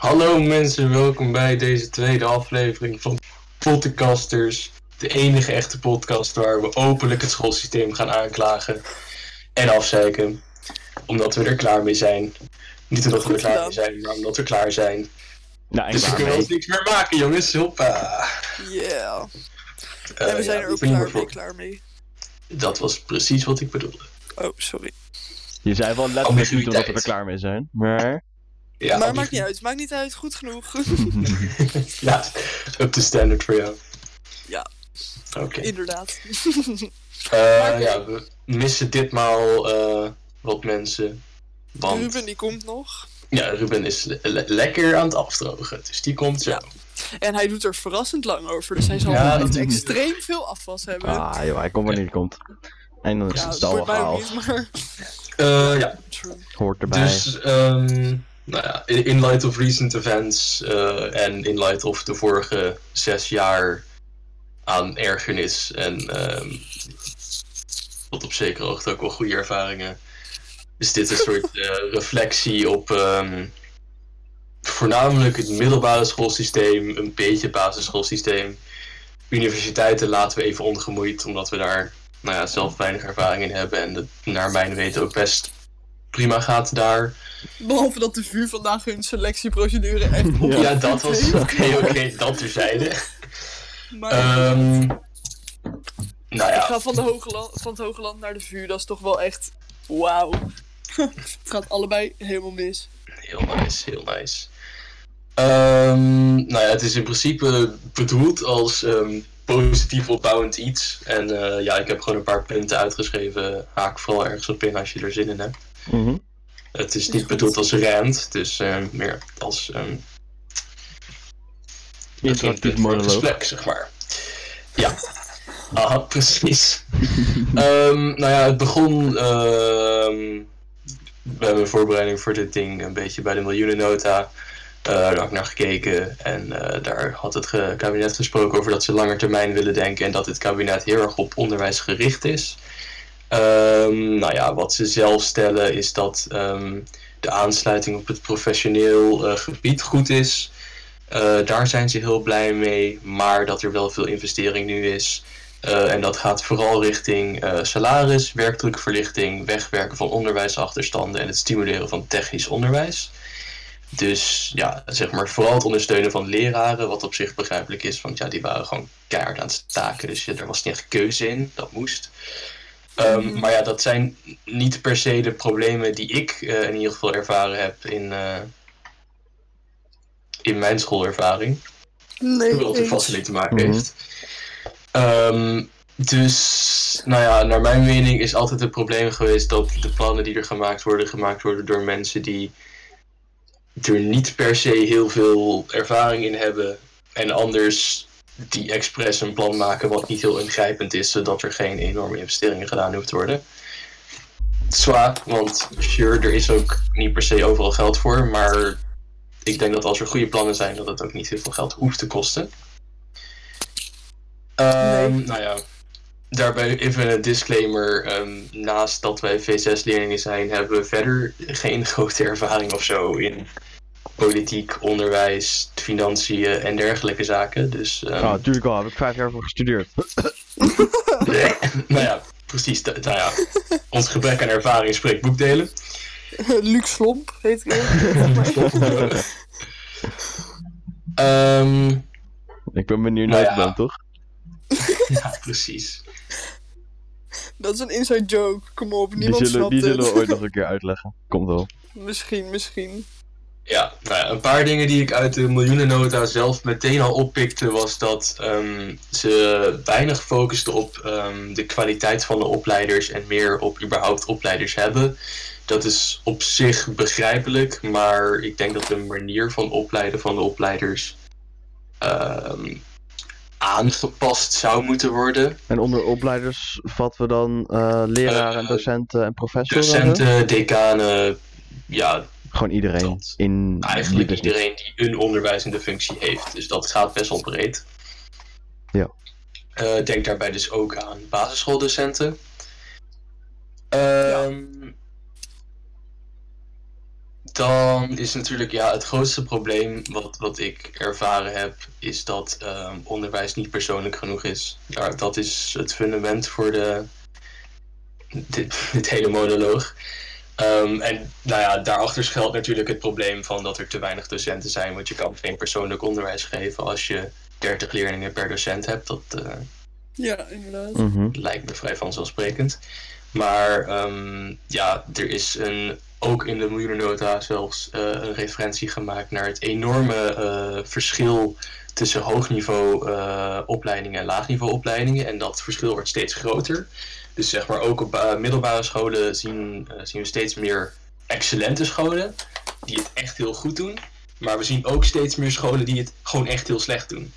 Hallo mensen, welkom bij deze tweede aflevering van Podcasters. De enige echte podcast waar we openlijk het schoolsysteem gaan aanklagen en afzeiken. Omdat we er klaar mee zijn. Niet omdat we er Goed klaar mee zijn, maar omdat we klaar zijn. Nou, Dus we kunnen ons niks meer maken, jongens. Hoppa. Yeah. Eh, en we zijn ja, er ook klaar meer mee, voor. klaar mee. Dat was precies wat ik bedoelde. Oh, sorry. Je zei wel letterlijk niet omdat we er klaar mee zijn. Maar. Ja, maar maakt niet uit, maakt niet uit, goed genoeg. ja, up to standard voor jou. Ja. Oké. Inderdaad. Eh, Maar- ja, we missen ditmaal eh, wat mensen. Want Ruben die komt nog. ja, Ruben is le- le- lekker aan het afdrogen. Dus die komt zo. Ja. En hij doet er verrassend lang over, dus hij zal Ja, echt dat- extreem veel afwas hebben. Ah, joh, hij komt wanneer hij komt. En dan is ja, het al niet, maar... Eh, ja, True. Hoort erbij. dus ehm, nou ja, in in light of recent events eh, en in light of de vorige zes jaar aan ergernis en ehm, tot op zekere hoogte ook wel goede ervaringen, is dit een soort eh, reflectie op ehm, voornamelijk het middelbare schoolsysteem, een beetje het basisschoolsysteem. Universiteiten laten we even ongemoeid, omdat we daar nou ja, zelf weinig ervaring in hebben en het naar mijn weten ook best prima gaat daar. Behalve dat de vuur vandaag hun selectieprocedure echt op. Ja, dat was oké, oké, dat terzijde. Maar Ehm nou ik ja, ga van, de hoge land, van het Hoge Land naar de vuur, dat is toch wel echt... Wauw. het gaat allebei helemaal mis. heel nice, heel nice. Ehm, nou ja, het is in principe bedoeld als ehm, positief opbouwend iets. En eh, ja, ik heb gewoon een paar punten uitgeschreven. Haak vooral ergens op in als je er zin in hebt. Mhm. Het is niet bedoeld als rant, dus ehm, meer als ehm Interactief het monoloog. gesprek, zeg maar. Ja, aha, precies. Ehm, nou ja, het begon ehm, bij mijn voorbereiding voor dit ding een beetje bij de miljoenennota. Eh, daar had ik naar gekeken en eh, daar had het ge- kabinet gesproken over dat ze langer termijn willen denken en dat dit kabinet heel erg op onderwijs gericht is. Ehm, nou ja, wat ze zelf stellen is dat ehm, de aansluiting op het professioneel eh, gebied goed is. Eh, daar zijn ze heel blij mee, maar dat er wel veel investering nu is. Eh, en dat gaat vooral richting salaris, werkdrukverlichting, wegwerken van onderwijsachterstanden en het stimuleren van technisch onderwijs. Dus ja, zeg maar vooral het ondersteunen van leraren, wat op zich begrijpelijk is, want ja, die waren gewoon keihard aan het staken, dus ja, er was niet echt keuze in, dat moest. Ehm, Mhm. Maar ja, dat zijn niet per se de problemen die ik eh, in ieder geval ervaren heb in, eh, in mijn schoolervaring. Nee, Hoewel het er vast mee te maken Mhm. heeft. Ehm, dus, nou ja, naar mijn mening is altijd het probleem geweest dat de plannen die er gemaakt worden, gemaakt worden door mensen die er niet per se heel veel ervaring in hebben. En anders die expres een plan maken wat niet heel ingrijpend is, zodat er geen enorme investeringen gedaan hoeft te worden. Zwaar, want sure, er is ook niet per se overal geld voor, maar ik denk dat als er goede plannen zijn, dat het ook niet heel veel geld hoeft te kosten. Ehm, Nee. Nou ja, daarbij even een disclaimer. ehm, naast dat wij V6-leerlingen zijn, hebben we verder geen grote ervaring of zo in politiek, onderwijs, financiën en dergelijke zaken. Dus, Oh, natuurlijk al, heb ik vijf jaar voor gestudeerd. nou ja, precies. Nou ja, ons gebrek aan ervaring spreekt boekdelen. Luc Slomp heet ik ook. Ehm, Ik ben benieuwd Nou naar ja. het toch? ja, precies. Dat is een inside joke, kom op, Die niemand zullen, snapt die het. zullen we ooit nog een keer uitleggen. Komt wel. Misschien, misschien. Ja, nou ja, een paar dingen die ik uit de miljoenennota zelf meteen al oppikte, was dat ehm, ze weinig focusten op ehm, de kwaliteit van de opleiders en meer op überhaupt opleiders hebben. Dat is op zich begrijpelijk, maar ik denk dat de manier van opleiden van de opleiders ehm, aangepast zou moeten worden. En onder opleiders vatten we dan eh, leraren en Eh, docenten en professoren? Docenten, decanen, ja, Gewoon iedereen Dat. in eigenlijk iedereen die een onderwijzende functie heeft. Dus dat gaat best wel breed. Ja. Eh, denk daarbij dus ook aan basisschooldocenten. Ehm, dan is natuurlijk ja, het grootste probleem wat, wat ik ervaren heb, is dat ehm, onderwijs niet persoonlijk genoeg is. Daar, dat is het fundament voor de, dit, dit hele monoloog. Ehm, en nou ja, daarachter schuilt natuurlijk het probleem van dat er te weinig docenten zijn. Want je kan geen persoonlijk onderwijs geven als je 30 leerlingen per docent hebt. Dat eh, Ja, inderdaad. Mhm. lijkt me vrij vanzelfsprekend. Maar ehm, ja, er is een, ook in de miljoenennota zelfs eh, een referentie gemaakt naar het enorme eh, verschil tussen hoogniveau eh, opleidingen en laagniveau opleidingen. En dat verschil wordt steeds groter. Dus zeg maar ook op eh, middelbare scholen zien, eh, zien we steeds meer excellente scholen die het echt heel goed doen. Maar we zien ook steeds meer scholen die het gewoon echt heel slecht doen.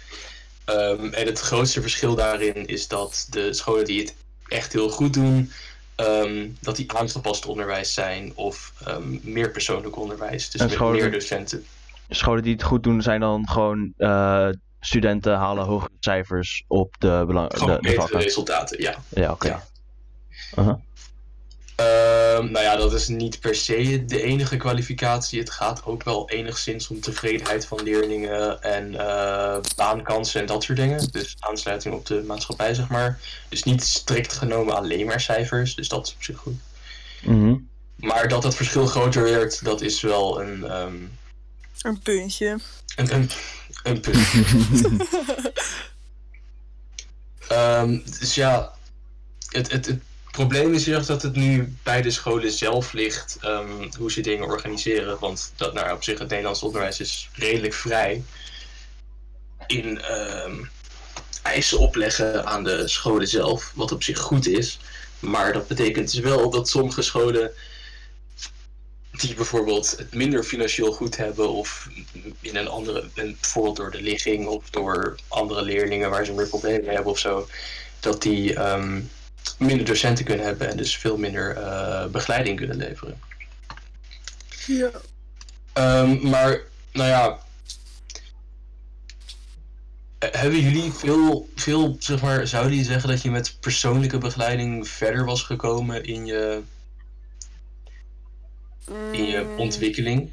Ehm, en het grootste verschil daarin is dat de scholen die het echt heel goed doen, ehm, dat die aangepast onderwijs zijn of ehm, meer persoonlijk onderwijs. Dus En met scholen- meer docenten. Scholen die het goed doen zijn dan gewoon eh, studenten halen hogere cijfers op de, belang Gewoon de, de betere vakken. resultaten, ja. Ja, oké. Ja. Ehm, nou ja, dat is niet per se de enige kwalificatie. Het gaat ook wel enigszins om tevredenheid van leerlingen en eh, baankansen en dat soort dingen. Dus aansluiting op de maatschappij, zeg maar. Dus niet strikt genomen alleen maar cijfers, dus dat is op zich goed. Mhm. Maar dat het verschil groter werd, dat is wel een, ehm, Een puntje. een, een, een punt. Ehm, dus ja, het, het, het probleem is heel dat het nu bij de scholen zelf ligt ehm, hoe ze dingen organiseren. Want dat, nou, op zich het Nederlands onderwijs is redelijk vrij in ehm, eisen opleggen aan de scholen zelf, wat op zich goed is. Maar dat betekent dus wel dat sommige scholen die bijvoorbeeld het minder financieel goed hebben of in een andere, bijvoorbeeld door de ligging of door andere leerlingen waar ze meer problemen mee hebben of zo, dat die ehm, minder docenten kunnen hebben en dus veel minder eh, begeleiding kunnen leveren. Ja. Ehm, maar, nou ja. eh, Hebben jullie veel, veel, zeg maar, zouden jullie zeggen dat je met persoonlijke begeleiding verder was gekomen in je, in je Mm, ontwikkeling?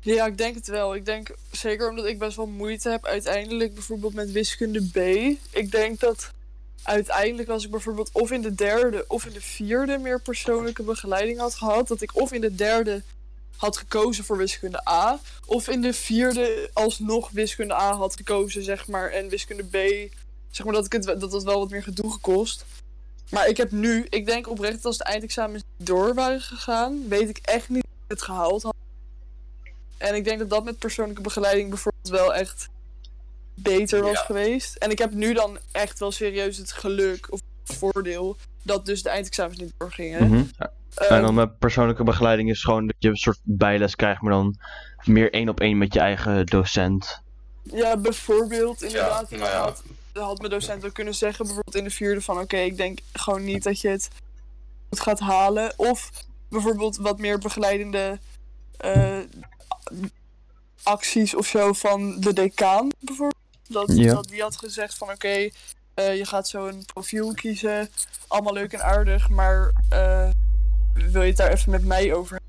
Ja, ik denk het wel. Ik denk zeker omdat ik best wel moeite heb uiteindelijk bijvoorbeeld met wiskunde B. Ik denk dat uiteindelijk als ik bijvoorbeeld of in de derde of in de vierde meer persoonlijke begeleiding had gehad, dat ik of in de derde had gekozen voor wiskunde A, of in de vierde alsnog wiskunde A had gekozen, zeg maar, en wiskunde B, zeg maar dat ik het dat dat wel wat meer gedoe gekost. Maar ik heb nu, ik denk oprecht dat als de eindexamens door waren gegaan, weet ik echt niet of ik het gehaald had. En ik denk dat dat met persoonlijke begeleiding bijvoorbeeld wel echt beter was Ja. geweest. En ik heb nu dan echt wel serieus het geluk of voordeel dat dus de eindexamens niet doorgingen. Mhm. Ehm, En dan met persoonlijke begeleiding is gewoon dat je een soort bijles krijgt, maar dan meer één op één met je eigen docent. Ja, bijvoorbeeld inderdaad. nou ja. had, had mijn docent ook kunnen zeggen, bijvoorbeeld in de vierde van oké, ik denk gewoon niet dat je het goed gaat halen. Of bijvoorbeeld wat meer begeleidende eh, acties of zo van de decaan bijvoorbeeld. Dat, Ja. dat die had gezegd van oké, eh, je gaat zo een profiel kiezen, allemaal leuk en aardig, maar eh, wil je het daar even met mij over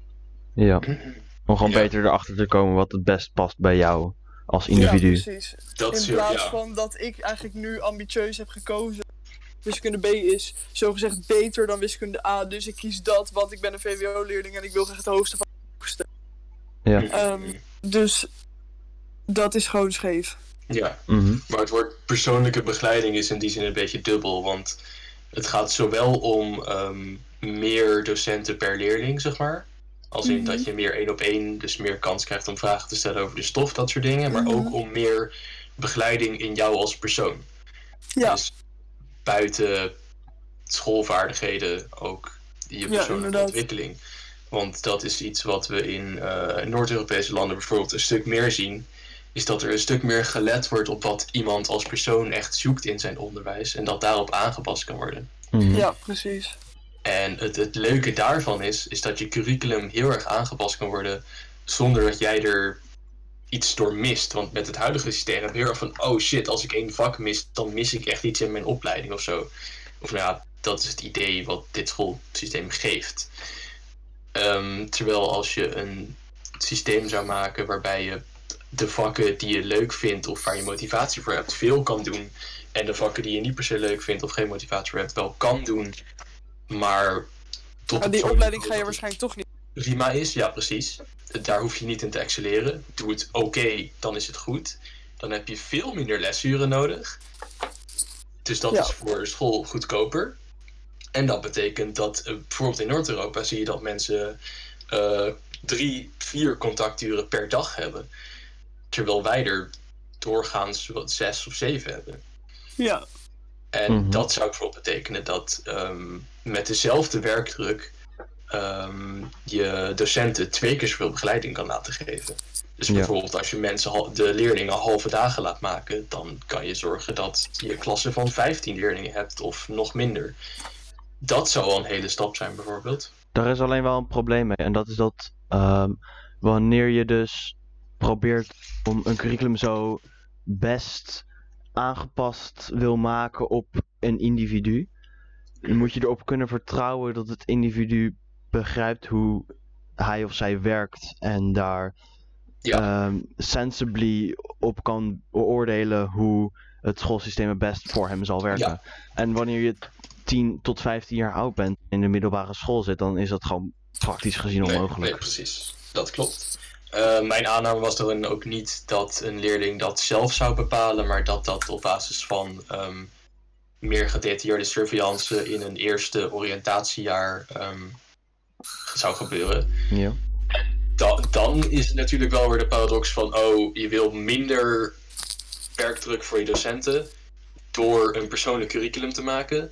Ja. Om gewoon Ja. beter erachter te komen wat het best past bij jou als individu. Ja, precies. Dat In plaats ja. van dat ik eigenlijk nu ambitieus heb gekozen. Wiskunde B is zogezegd beter dan wiskunde A. Dus ik kies dat, want ik ben een VWO-leerling en ik wil graag het hoogste van het hoogste. Ja. Ehm, dus dat is gewoon scheef. Ja, Mhm. maar het woord persoonlijke begeleiding is in die zin een beetje dubbel, want het gaat zowel om ehm, meer docenten per leerling, zeg maar. Als in Mhm. dat je meer één op één, dus meer kans krijgt om vragen te stellen over de stof, dat soort dingen. Maar Mhm. ook om meer begeleiding in jou als persoon. Ja, Dus buiten schoolvaardigheden ook die je Ja, persoonlijke inderdaad. ontwikkeling. Want dat is iets wat we in eh, Noord-Europese landen bijvoorbeeld een stuk meer zien. Is dat er een stuk meer gelet wordt op wat iemand als persoon echt zoekt in zijn onderwijs. En dat daarop aangepast kan worden. Mhm. ja, precies. En het, het leuke daarvan is, is dat je curriculum heel erg aangepast kan worden zonder dat jij er iets door mist. Want met het huidige systeem heb je heel erg van, oh shit, als ik één vak mis, dan mis ik echt iets in mijn opleiding of zo. Of nou ja, dat is het idee wat dit schoolsysteem geeft. Ehm, terwijl als je een systeem zou maken waarbij je de vakken die je leuk vindt of waar je motivatie voor hebt, veel kan doen. En de vakken die je niet per se leuk vindt of geen motivatie voor hebt, wel kan doen. Maar tot het die opleiding ga je waarschijnlijk toch niet. prima is, ja precies. Daar hoef je niet in te excelleren. Doe het oké, dan is het goed. Dan heb je veel minder lesuren nodig. Dus dat Ja. is voor school goedkoper. En dat betekent dat eh, bijvoorbeeld in Noord-Europa zie je dat mensen eh, drie, vier contacturen per dag hebben. Terwijl wij er doorgaans wat zes of zeven hebben. Ja. En Mhm. dat zou bijvoorbeeld betekenen dat ehm, met dezelfde werkdruk ehm, je docenten twee keer zoveel begeleiding kan laten geven. Dus Ja. bijvoorbeeld als je mensen de leerlingen halve dagen laat maken, dan kan je zorgen dat je klasse van 15 leerlingen hebt of nog minder. Dat zou al een hele stap zijn bijvoorbeeld. Daar is alleen wel een probleem mee. En dat is dat ehm, wanneer je dus probeert om een curriculum zo best aangepast wil maken op een individu, dan moet je erop kunnen vertrouwen dat het individu begrijpt hoe hij of zij werkt en daar Ja. ehm, sensibly op kan beoordelen hoe het schoolsysteem het best voor hem zal werken. Ja. En wanneer je 10 tot 15 jaar oud bent en in de middelbare school zit, dan is dat gewoon praktisch gezien Nee, onmogelijk. nee, precies. Dat klopt. Eh, mijn aanname was dan ook niet dat een leerling dat zelf zou bepalen, maar dat dat op basis van ehm, meer gedetailleerde surveillance in een eerste oriëntatiejaar ehm, zou gebeuren. Ja. Da- dan is het natuurlijk wel weer de paradox van, oh, je wil minder werkdruk voor je docenten door een persoonlijk curriculum te maken.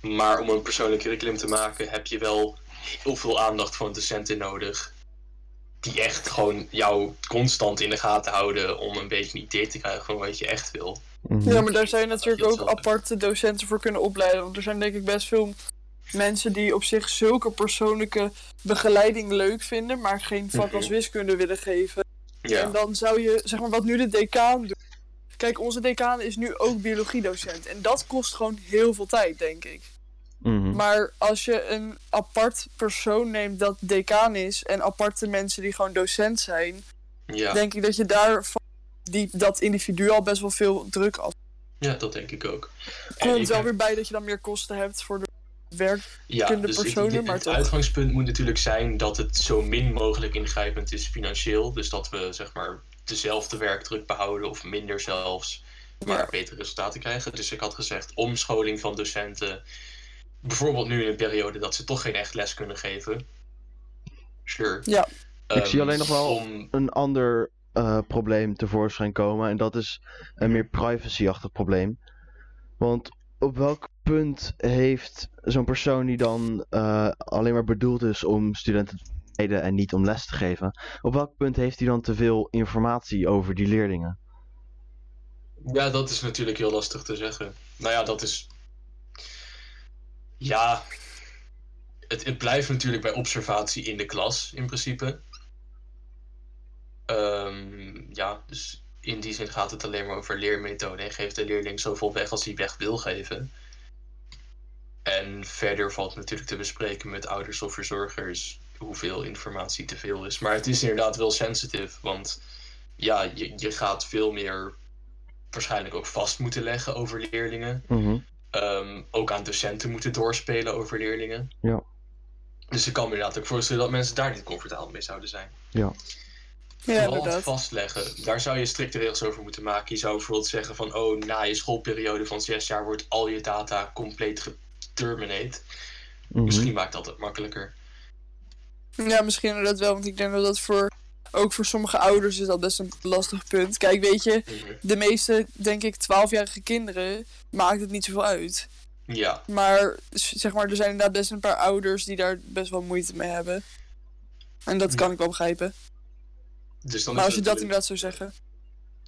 Maar om een persoonlijk curriculum te maken heb je wel heel veel aandacht van docenten nodig. Die echt gewoon jou constant in de gaten houden om een beetje een idee te krijgen van wat je echt wil. Mhm. Ja, maar daar zou je natuurlijk ook aparte docenten voor kunnen opleiden. Want er zijn denk ik best veel mensen die op zich zulke persoonlijke begeleiding leuk vinden, maar geen vak als Mhm. wiskunde willen geven. Ja, En dan zou je, zeg maar, wat nu de decaan doet. Kijk, onze decaan is nu ook biologiedocent. En dat kost gewoon heel veel tijd, denk ik. Mhm. Maar als je een apart persoon neemt dat decaan is en aparte mensen die gewoon docent zijn, ja. denk ik dat je daar van die, dat individu al best wel veel druk af. ja, dat denk ik ook. En Komt ik wel heb- weer bij dat je dan meer kosten hebt voor de werk. Ja, dus het- personen, het, maar het toch. uitgangspunt moet natuurlijk zijn dat het zo min mogelijk ingrijpend is financieel. Dus dat we zeg maar dezelfde werkdruk behouden of minder zelfs, maar Ja. betere resultaten krijgen. Dus ik had gezegd omscholing van docenten. Bijvoorbeeld nu in een periode dat ze toch geen echt les kunnen geven. Sure. Ja. Ik zie Ehm, alleen nog wel om- een ander eh, probleem tevoorschijn komen. En dat is een meer privacy-achtig probleem. Want op welk punt heeft zo'n persoon die dan eh, alleen maar bedoeld is om studenten te leiden en niet om les te geven, op welk punt heeft hij dan te veel informatie over die leerlingen? Ja, dat is natuurlijk heel lastig te zeggen. Nou ja, dat is. Ja. Het, het blijft natuurlijk bij observatie in de klas, in principe. Ehm, ja, dus in die zin gaat het alleen maar over leermethode en geeft de leerling zoveel weg als hij weg wil geven. En verder valt natuurlijk te bespreken met ouders of verzorgers hoeveel informatie te veel is. Maar het is inderdaad wel sensitive, want ja, je, je gaat veel meer waarschijnlijk ook vast moeten leggen over leerlingen. Mhm. Ehm, ook aan docenten moeten doorspelen over leerlingen. Ja. Dus ik kan me inderdaad ook voorstellen dat mensen daar niet comfortabel mee zouden zijn. Ja, Vooral het inderdaad. vastleggen, daar zou je strikte regels over moeten maken. Je zou bijvoorbeeld zeggen van, oh, na je schoolperiode van zes jaar wordt al je data compleet geterminate. Mhm. Misschien maakt dat het makkelijker. Ja, misschien inderdaad wel. Want ik denk dat dat voor, ook voor sommige ouders is dat best een lastig punt. Kijk, weet je, de meeste, denk ik, 12-jarige kinderen maakt het niet zoveel uit. Ja, Maar zeg maar, er zijn inderdaad best een paar ouders die daar best wel moeite mee hebben. En dat kan Ja. ik wel begrijpen. dus dan Maar is als je dat inderdaad zou zeggen.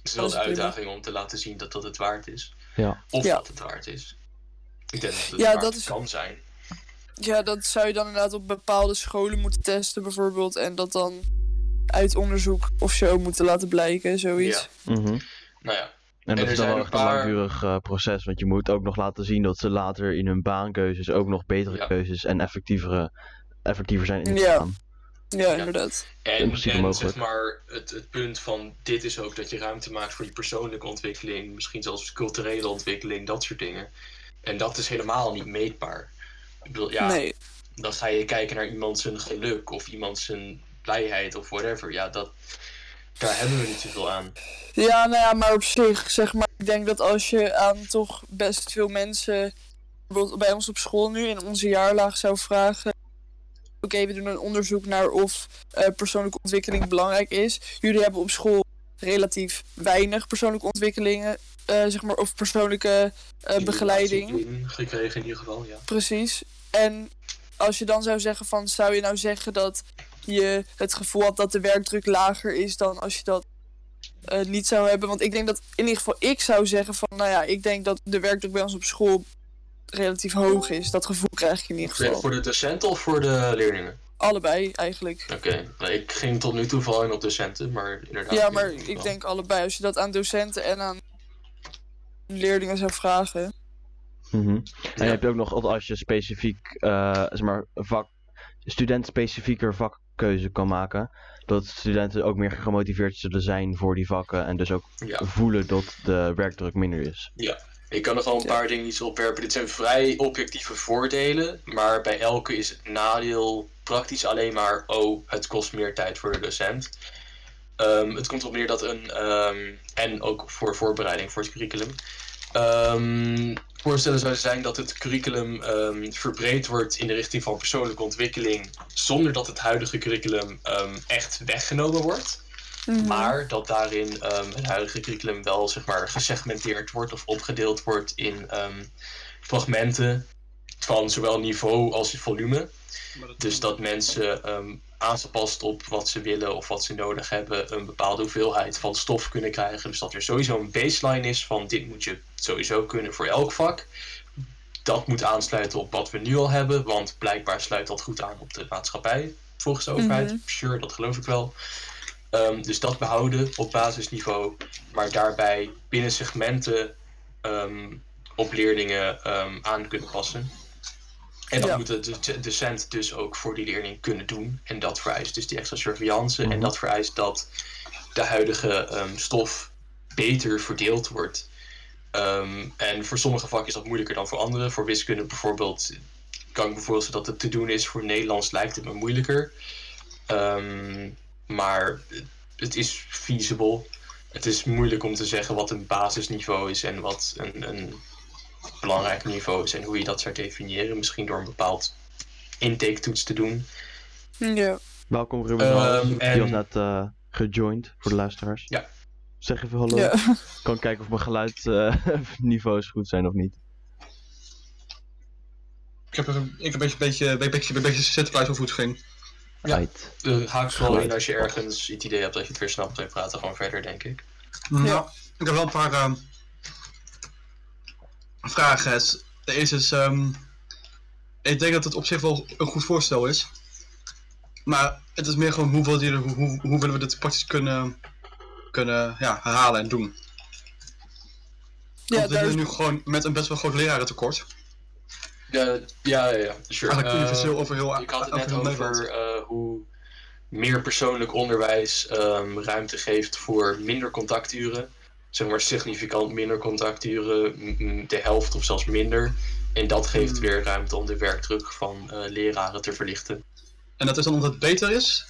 is het wel dat een is uitdaging om te laten zien dat dat het waard is. Ja. Of Ja. dat het waard is. Ik denk dat het Ja, waard dat is- kan zijn. Ja, dat zou je dan inderdaad op bepaalde scholen moeten testen, bijvoorbeeld. En dat dan uit onderzoek of zo moeten laten blijken, zoiets. Mhm. Nou ja, En dat er is dan wel een echt een paar- langdurig eh, proces, want je moet ook nog laten zien dat ze later in hun baankeuzes ook nog betere Ja. keuzes en effectievere, effectiever zijn Ja. ingegaan. Ja, inderdaad. In En, principe en mogelijk. zeg maar, het, het punt van dit is ook dat je ruimte maakt voor je persoonlijke ontwikkeling, misschien zelfs culturele ontwikkeling, dat soort dingen. En dat is helemaal niet meetbaar. Ik bedoel, ja, Nee. dan ga je kijken naar iemand zijn geluk of iemand zijn of whatever. Ja, dat, daar hebben we niet zoveel aan. Ja, nou ja, maar op zich, zeg maar, ik denk dat als je aan toch best veel mensen, bijvoorbeeld bij ons op school nu, in onze jaarlaag zou vragen, oké, we doen een onderzoek naar of eh, persoonlijke ontwikkeling belangrijk is. Jullie hebben op school relatief weinig persoonlijke ontwikkelingen, eh, zeg maar, of persoonlijke eh, begeleiding. Gekregen in ieder geval, ja. Precies. En als je dan zou zeggen van, zou je nou zeggen dat je het gevoel had dat de werkdruk lager is dan als je dat eh, niet zou hebben? Want ik denk dat in ieder geval ik zou zeggen van, nou ja, ik denk dat de werkdruk bij ons op school relatief hoog is. Dat gevoel krijg ik in ieder geval. Voor de docenten of voor de leerlingen? Allebei eigenlijk. Oké, nou, ik ging tot nu toe vooral in op docenten, maar inderdaad. Ja, maar ik denk allebei. Als je dat aan docenten en aan leerlingen zou vragen. Mhm. En Ja. je hebt ook nog, als je specifiek, eh zeg maar, vak, studentspecifieker vakkeuze kan maken, dat studenten ook meer gemotiveerd zullen zijn voor die vakken en dus ook Ja. voelen dat de werkdruk minder is. Ik kan nog wel een Ja. paar dingen iets opwerpen. Dit zijn vrij objectieve voordelen, maar bij elke is het nadeel praktisch alleen maar, oh, het kost meer tijd voor de docent. Ehm, het komt erop neer dat een, ehm, en ook voor voorbereiding voor het curriculum. Ehm voorstellen zou zijn dat het curriculum ehm, verbreed wordt in de richting van persoonlijke ontwikkeling, zonder dat het huidige curriculum ehm, echt weggenomen wordt. Mhm. Maar dat daarin ehm, het huidige curriculum wel zeg maar, gesegmenteerd wordt of opgedeeld wordt in ehm, fragmenten van zowel niveau als volume. Dus dat mensen ehm, aangepast op wat ze willen of wat ze nodig hebben, een bepaalde hoeveelheid van stof kunnen krijgen. Dus dat er sowieso een baseline is van dit moet je sowieso kunnen voor elk vak. Dat moet aansluiten op wat we nu al hebben, want blijkbaar sluit dat goed aan op de maatschappij volgens de overheid. Mhm. Sure, dat geloof ik wel. Ehm, dus dat behouden op basisniveau, maar daarbij binnen segmenten ehm, op leerlingen ehm, aan kunnen passen. En dat Ja. moet de doc- docent dus ook voor die leerling kunnen doen. En dat vereist dus die extra surveillance. En Mhm. dat vereist dat de huidige ehm, stof beter verdeeld wordt. Ehm, en voor sommige vakken is dat moeilijker dan voor andere. Voor wiskunde bijvoorbeeld kan ik me voorstellen dat het te doen is. Voor Nederlands lijkt het me moeilijker. Ehm, maar het is feasible. Het is moeilijk om te zeggen wat een basisniveau is en wat een, een belangrijk niveau is en hoe je dat zou definiëren. Misschien door een bepaald intake-toets te doen. Ja. Welkom Ruben, Ehm, Hals. die en- was net eh gejoind voor de luisteraars. Ja. Zeg even hallo. ja. Ik kan kijken of mijn geluidniveaus goed zijn of niet. Ik heb even, ik heb een beetje, beetje, beetje, beetje, beetje, beetje zitten hoe het ging. Ja. Uh, haak vooral in als je ergens het idee hebt dat je het weer snapt. Wij praten gewoon verder, denk ik. Ja. Ik heb wel een paar ehm, vragen. Het- De eerste is, ehm, ik denk dat het op zich wel een goed voorstel is. Maar het is meer gewoon hoe, wil je, hoe, hoe, hoe willen we dit praktisch kunnen, kunnen ja, herhalen en doen. Ja, Want we zitten is... nu gewoon met een best wel groot lerarentekort. Ja, ja, ja, sure. Eigenlijk Eh, universeel over heel Ik had het over net over eh, hoe meer persoonlijk onderwijs ehm, ruimte geeft voor minder contacturen. Zeg maar significant minder contacturen, de helft of zelfs minder. En dat geeft Hmm. weer ruimte om de werkdruk van eh, leraren te verlichten. En dat is dan omdat het beter is?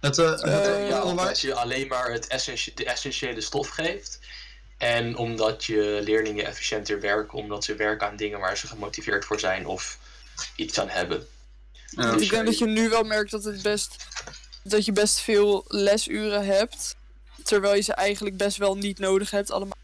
Het, eh, Eh, ja, omdat je alleen maar het essentie- de essentiële stof geeft. En omdat je leerlingen efficiënter werken, omdat ze werken aan dingen waar ze gemotiveerd voor zijn of iets aan hebben. Ja. Ik denk dat je nu wel merkt dat, het best, dat je best veel lesuren hebt. Terwijl je ze eigenlijk best wel niet nodig hebt allemaal.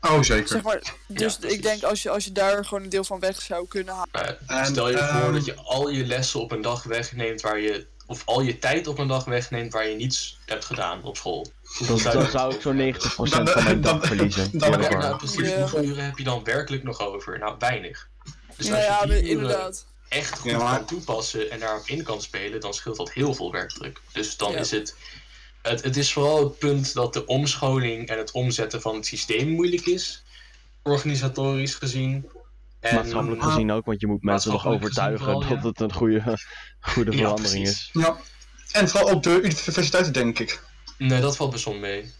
Oh, zeker. Zeg maar, dus ik denk als je, als je daar gewoon een deel van weg zou kunnen halen. En, stel je voor ehm, dat je al je lessen op een dag wegneemt waar je. Of al je tijd op een dag wegneemt waar je niets hebt gedaan op school. Dan, zou dan ik zo'n 90% Dan- van mijn dag dan- verliezen. dan- Ja, waar. nou, precies. Ja. Hoeveel uren heb je dan werkelijk nog over? Nou, weinig. Dus nou als ja, je die uren inderdaad. echt goed Ja, maar- kan toepassen en daarop in kan spelen, dan scheelt dat heel veel werkdruk. Dus dan Ja. is het, het. Het is vooral het punt dat de omscholing en het omzetten van het systeem moeilijk is, organisatorisch gezien. En, Maatschappelijk gezien ook, want je moet mensen nog overtuigen vooral, dat ja. het een goede, goede verandering is. Ja, En vooral ook de universiteiten, denk ik. Nee, dat valt best wel mee.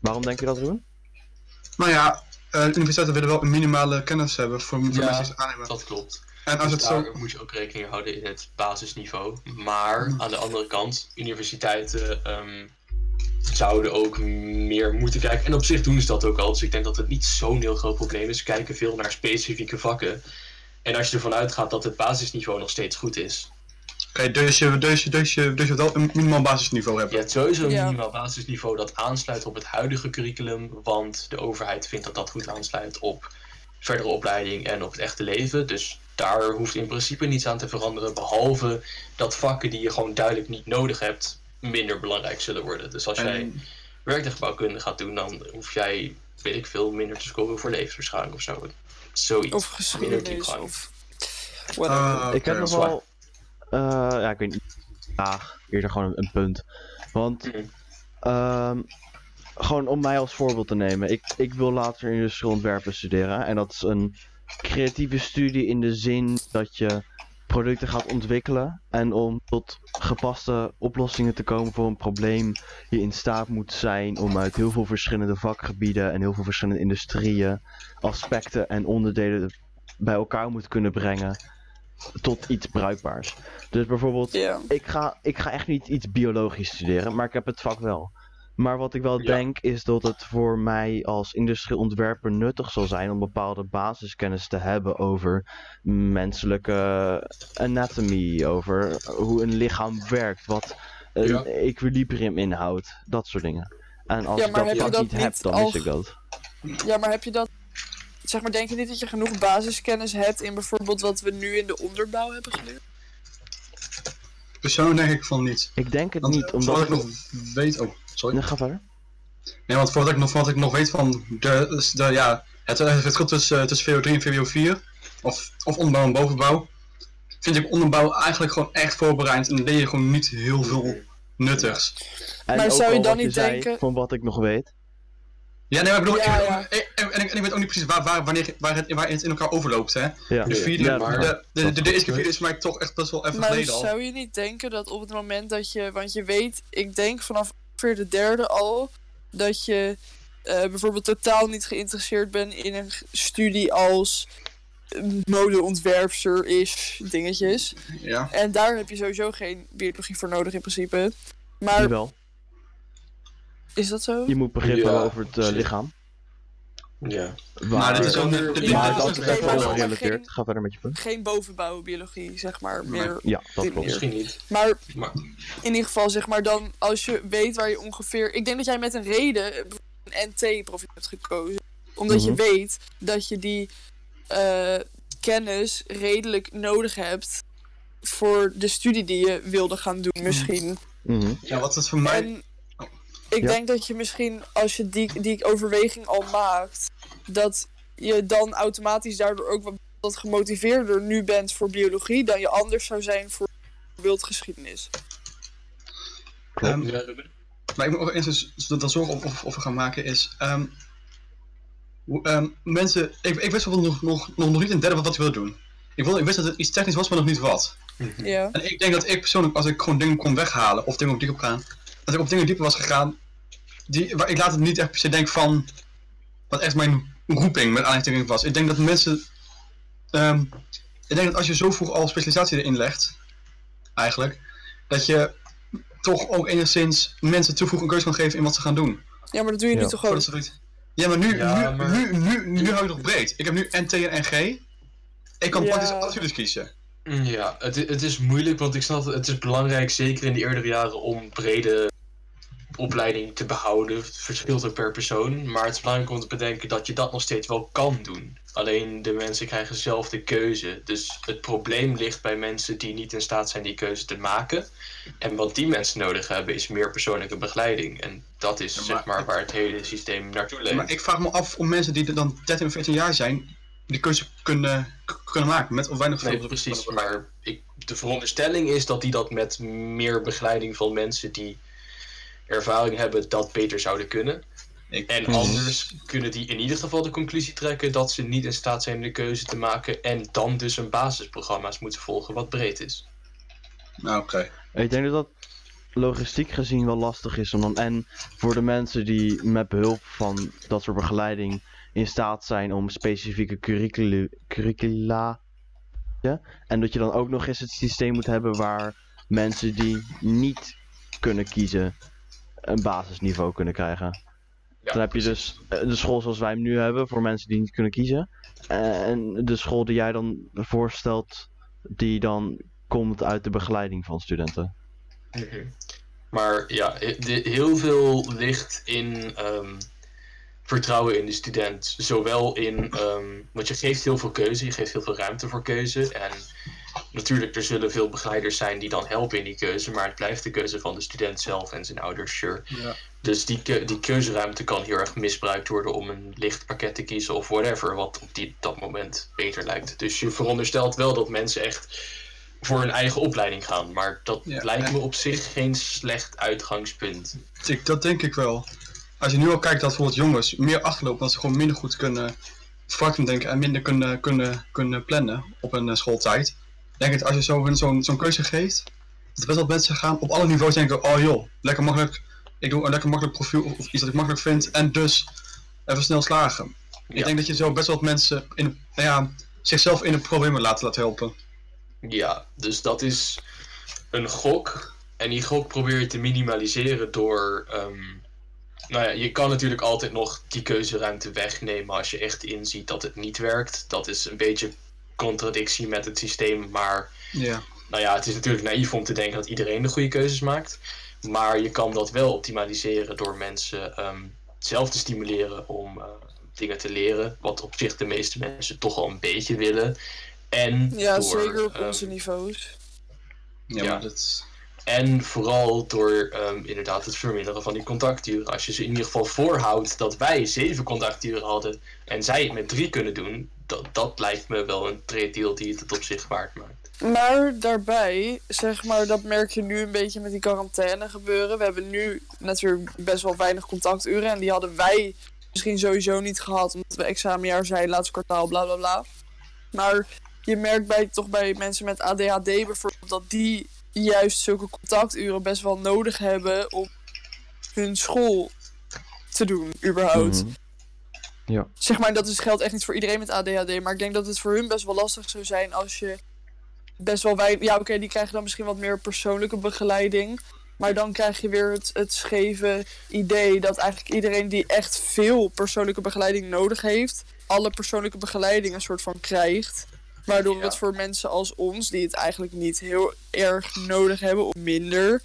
Waarom denk je dat, Ruben? Nou ja, eh, de universiteiten willen wel een minimale kennis hebben voor, voor Ja, mensen die ze aannemen. Dat klopt. En als Dus het zo... moet je ook rekening houden in het basisniveau. Maar Hmm. aan de andere kant, universiteiten ehm, zouden ook meer moeten kijken. En op zich doen ze dat ook al. Dus ik denk dat het niet zo'n heel groot probleem is. Ze kijken veel naar specifieke vakken. En als je ervan uitgaat dat het basisniveau nog steeds goed is. Oké, dus je, dus, je, dus, je, dus je wel een minimaal basisniveau Je hebben. hebt sowieso een Ja. minimaal basisniveau dat aansluit op het huidige curriculum. Want de overheid vindt dat dat goed aansluit op verdere opleiding en op het echte leven. Dus daar hoeft in principe niets aan te veranderen. Behalve dat vakken die je gewoon duidelijk niet nodig hebt, minder belangrijk zullen worden. Dus als jij En, werktuigbouwkunde gaat doen, dan hoef jij, weet ik veel, minder te scoren voor levensbeschouwing of zo. Zoiets. Of geschiedenis, diepgang. of ah, ik heb nog wel. eh, ja, ik weet niet. Ja, eerder gewoon een, een punt. Want. Mhm. ehm, gewoon om mij als voorbeeld te nemen. Ik, ik wil later industrieel ontwerpen studeren. En dat is een creatieve studie in de zin dat je producten gaat ontwikkelen. En om tot gepaste oplossingen te komen voor een probleem, je in staat moet zijn om uit heel veel verschillende vakgebieden en heel veel verschillende industrieën, aspecten en onderdelen bij elkaar moet kunnen brengen tot iets bruikbaars. Dus bijvoorbeeld, ik ga, ik ga echt niet iets biologisch studeren, maar ik heb het vak wel. Maar wat ik wel Ja. denk is dat het voor mij als industrieel ontwerper nuttig zal zijn om bepaalde basiskennis te hebben over menselijke anatomy, over hoe een lichaam werkt, wat een Ja. equilibrium inhoudt, dat soort dingen. En als Ja, ik maar dat heb je vak dat niet heb, dan al- mis ik dat. ja, maar heb je dat... Zeg maar, denk je niet dat je genoeg basiskennis hebt in bijvoorbeeld wat we nu in de onderbouw hebben geleerd? Persoonlijk denk ik van niet. Ik denk het Want, niet, eh, omdat ik ik nog weet... Oh, sorry. Nee, ga verder. Nee, want voordat ik nog, voordat ik nog weet van de, de, ja, het, het verschil tussen, eh, tussen VO3 en VWO4, of, of onderbouw en bovenbouw, vind ik onderbouw eigenlijk gewoon echt voorbereid en dan leer je gewoon niet heel veel nuttigs. En Maar zou je dan wat niet zei, denken- Van wat ik nog weet. Ja, nee, maar ik bedoel, Ja, ik, ja. ik- en, en ik, en ik weet ook niet precies waar, waar, wanneer, waar, het, waar het in elkaar overloopt, hè. Ja. De, Ja, vierde, ja, maar- de, de, de, eerste vierde is voor mij toch echt best wel even Maar geleden al. zou je niet denken dat op het moment dat je... Want je weet, ik denk vanaf ongeveer de derde al... dat je eh, bijvoorbeeld totaal niet geïnteresseerd bent in een studie als modeontwerpster is dingetjes. Ja. En daar heb je sowieso geen biologie voor nodig in principe. Maar Jawel. is dat zo? Je moet begrip Ja, hebben over het eh, zeker. lichaam. Ja. Dit is Maar dit is dat is een echt maar wel gerelateerd. Ga verder met je punt. Geen bovenbouwbiologie, zeg maar. Meer. Ja, dat klopt. Misschien niet. Maar Maar in ieder geval, zeg maar, dan als je weet waar je ongeveer. Ik denk dat jij met een reden een NT-profiel hebt gekozen. Omdat Mhm. je weet dat je die eh, kennis redelijk nodig hebt voor de studie die je wilde gaan doen, misschien. Mhm. Ja, wat het voor mij... En ik Ja. denk dat je misschien, als je die, die overweging al maakt, dat je dan automatisch daardoor ook wat, wat gemotiveerder nu bent voor biologie dan je anders zou zijn voor wildgeschiedenis. Klopt. ehm? Maar ik moet ook eens dat dan zorgen of, of, of we gaan maken is. ehm, ehm, mensen, ik, ik wist nog, nog, nog, nog niet een derde wat ik wilde doen. Ik, wilde, ik wist dat het iets technisch was, maar nog niet wat. Ja. En ik denk dat ik persoonlijk, als ik gewoon dingen kon weghalen of dingen op diep op gaan, dat ik op dingen dieper was gegaan, die, waar ik later niet echt per se denk van, wat echt mijn roeping met aanleiding was. Ik denk dat mensen, ehm, ik denk dat als je zo vroeg al specialisatie erin legt, eigenlijk, dat je toch ook enigszins mensen toevoeg een keuze kan geven in wat ze gaan doen. ja, maar dat doe je Ja. nu toch ook? Ja, maar nu, Ja, nu, maar- nu, nu, nu, hou ik nog breed. Ik heb nu NT en NG. Ik kan Ja. praktisch alle studies kiezen. Ja, het, het is moeilijk, want ik snap het, het is belangrijk, zeker in de eerdere jaren, om brede opleiding te behouden. Het verschilt ook per persoon, maar het is belangrijk om te bedenken dat je dat nog steeds wel kan doen. Alleen de mensen krijgen zelf de keuze. Dus het probleem ligt bij mensen die niet in staat zijn die keuze te maken. En wat die mensen nodig hebben is meer persoonlijke begeleiding. En dat is Ja, maar- zeg maar waar het hele systeem naartoe Maar leidt. ik vraag me af of mensen die er dan 13 of 14 jaar zijn, die keuze kunnen, kunnen maken. Met of weinig Nee, precies. Maar ik, de veronderstelling is dat die dat met meer begeleiding van mensen die ervaring hebben, dat beter zouden kunnen. Ik- En Mhm. anders kunnen die in ieder geval de conclusie trekken dat ze niet in staat zijn de keuze te maken en dan dus een basisprogramma's moeten volgen wat breed is. Nou, oké. Ik denk dat dat logistiek gezien wel lastig is om dan en voor de mensen die met behulp van dat soort begeleiding in staat zijn om specifieke curricula ja, en dat je dan ook nog eens het systeem moet hebben waar mensen die niet kunnen kiezen een basisniveau kunnen krijgen. Ja, dan heb je dus eh, de school zoals wij hem nu hebben voor mensen die niet kunnen kiezen. Eh, En de school die jij dan voorstelt, die dan komt uit de begeleiding van studenten. Mhm. Maar ja, heel veel ligt in ehm, vertrouwen in de student. Zowel in, ehm, want je geeft heel veel keuze, je geeft heel veel ruimte voor keuze. En natuurlijk, er zullen veel begeleiders zijn die dan helpen in die keuze. Maar het blijft de keuze van de student zelf en zijn ouders, sure. Ja. Dus die, keu- die keuzeruimte kan heel erg misbruikt worden om een licht pakket te kiezen of whatever, wat op die, dat moment beter lijkt. Dus je veronderstelt wel dat mensen echt voor hun eigen opleiding gaan. Maar dat Ja, lijkt me op zich geen slecht uitgangspunt. Ik, dat denk ik wel. Als je nu al kijkt dat bijvoorbeeld jongens meer achterlopen, dat ze gewoon minder goed kunnen kunnen denken en minder kunnen, kunnen, kunnen plannen op een eh, schooltijd. Denk dat als je zo, hun zo'n zo'n keuze geeft, dat best wel mensen gaan op alle niveaus denken, oh joh, lekker makkelijk, ik doe een lekker makkelijk profiel of, of iets dat ik makkelijk vind en dus even snel slagen. Ik denk dat je zo best wel wat mensen in, nou ja, zichzelf in een probleem laat, laat helpen. Ja, dus dat is een gok. En die gok probeer je te minimaliseren door. ehm, nou ja, je kan natuurlijk altijd nog die keuzeruimte wegnemen als je echt inziet dat het niet werkt. Dat is een beetje contradictie met het systeem, maar Ja. nou ja, het is natuurlijk naïef om te denken dat iedereen de goede keuzes maakt. Maar je kan dat wel optimaliseren door mensen ehm, zelf te stimuleren om eh, dingen te leren. Wat op zich de meeste mensen toch al een beetje willen. En Ja, door, zeker op ehm, onze niveaus. Ja, Ja. maar dat... En vooral door ehm, inderdaad het verminderen van die contacturen. Als je ze in ieder geval voorhoudt dat wij zeven contacturen hadden en zij het met drie kunnen doen, dat, dat lijkt me wel een trade deal die het op zich waard maakt. Maar daarbij, zeg maar, dat merk je nu een beetje met die quarantaine gebeuren. We hebben nu natuurlijk best wel weinig contacturen. En die hadden wij misschien sowieso niet gehad, omdat we examenjaar zijn, laatste kwartaal, bla bla bla. Maar je merkt bij, toch bij mensen met ADHD bijvoorbeeld dat die juist zulke contacturen best wel nodig hebben om hun school te doen, überhaupt. Mhm. Zeg maar, dat is, geldt echt niet voor iedereen met ADHD. Maar ik denk dat het voor hun best wel lastig zou zijn als je best wel weinig. Ja, oké, die krijgen dan misschien wat meer persoonlijke begeleiding. Maar dan krijg je weer het, het scheve idee dat eigenlijk iedereen die echt veel persoonlijke begeleiding nodig heeft, alle persoonlijke begeleiding een soort van krijgt. Waardoor Ja. het voor mensen als ons, die het eigenlijk niet heel erg nodig hebben of minder,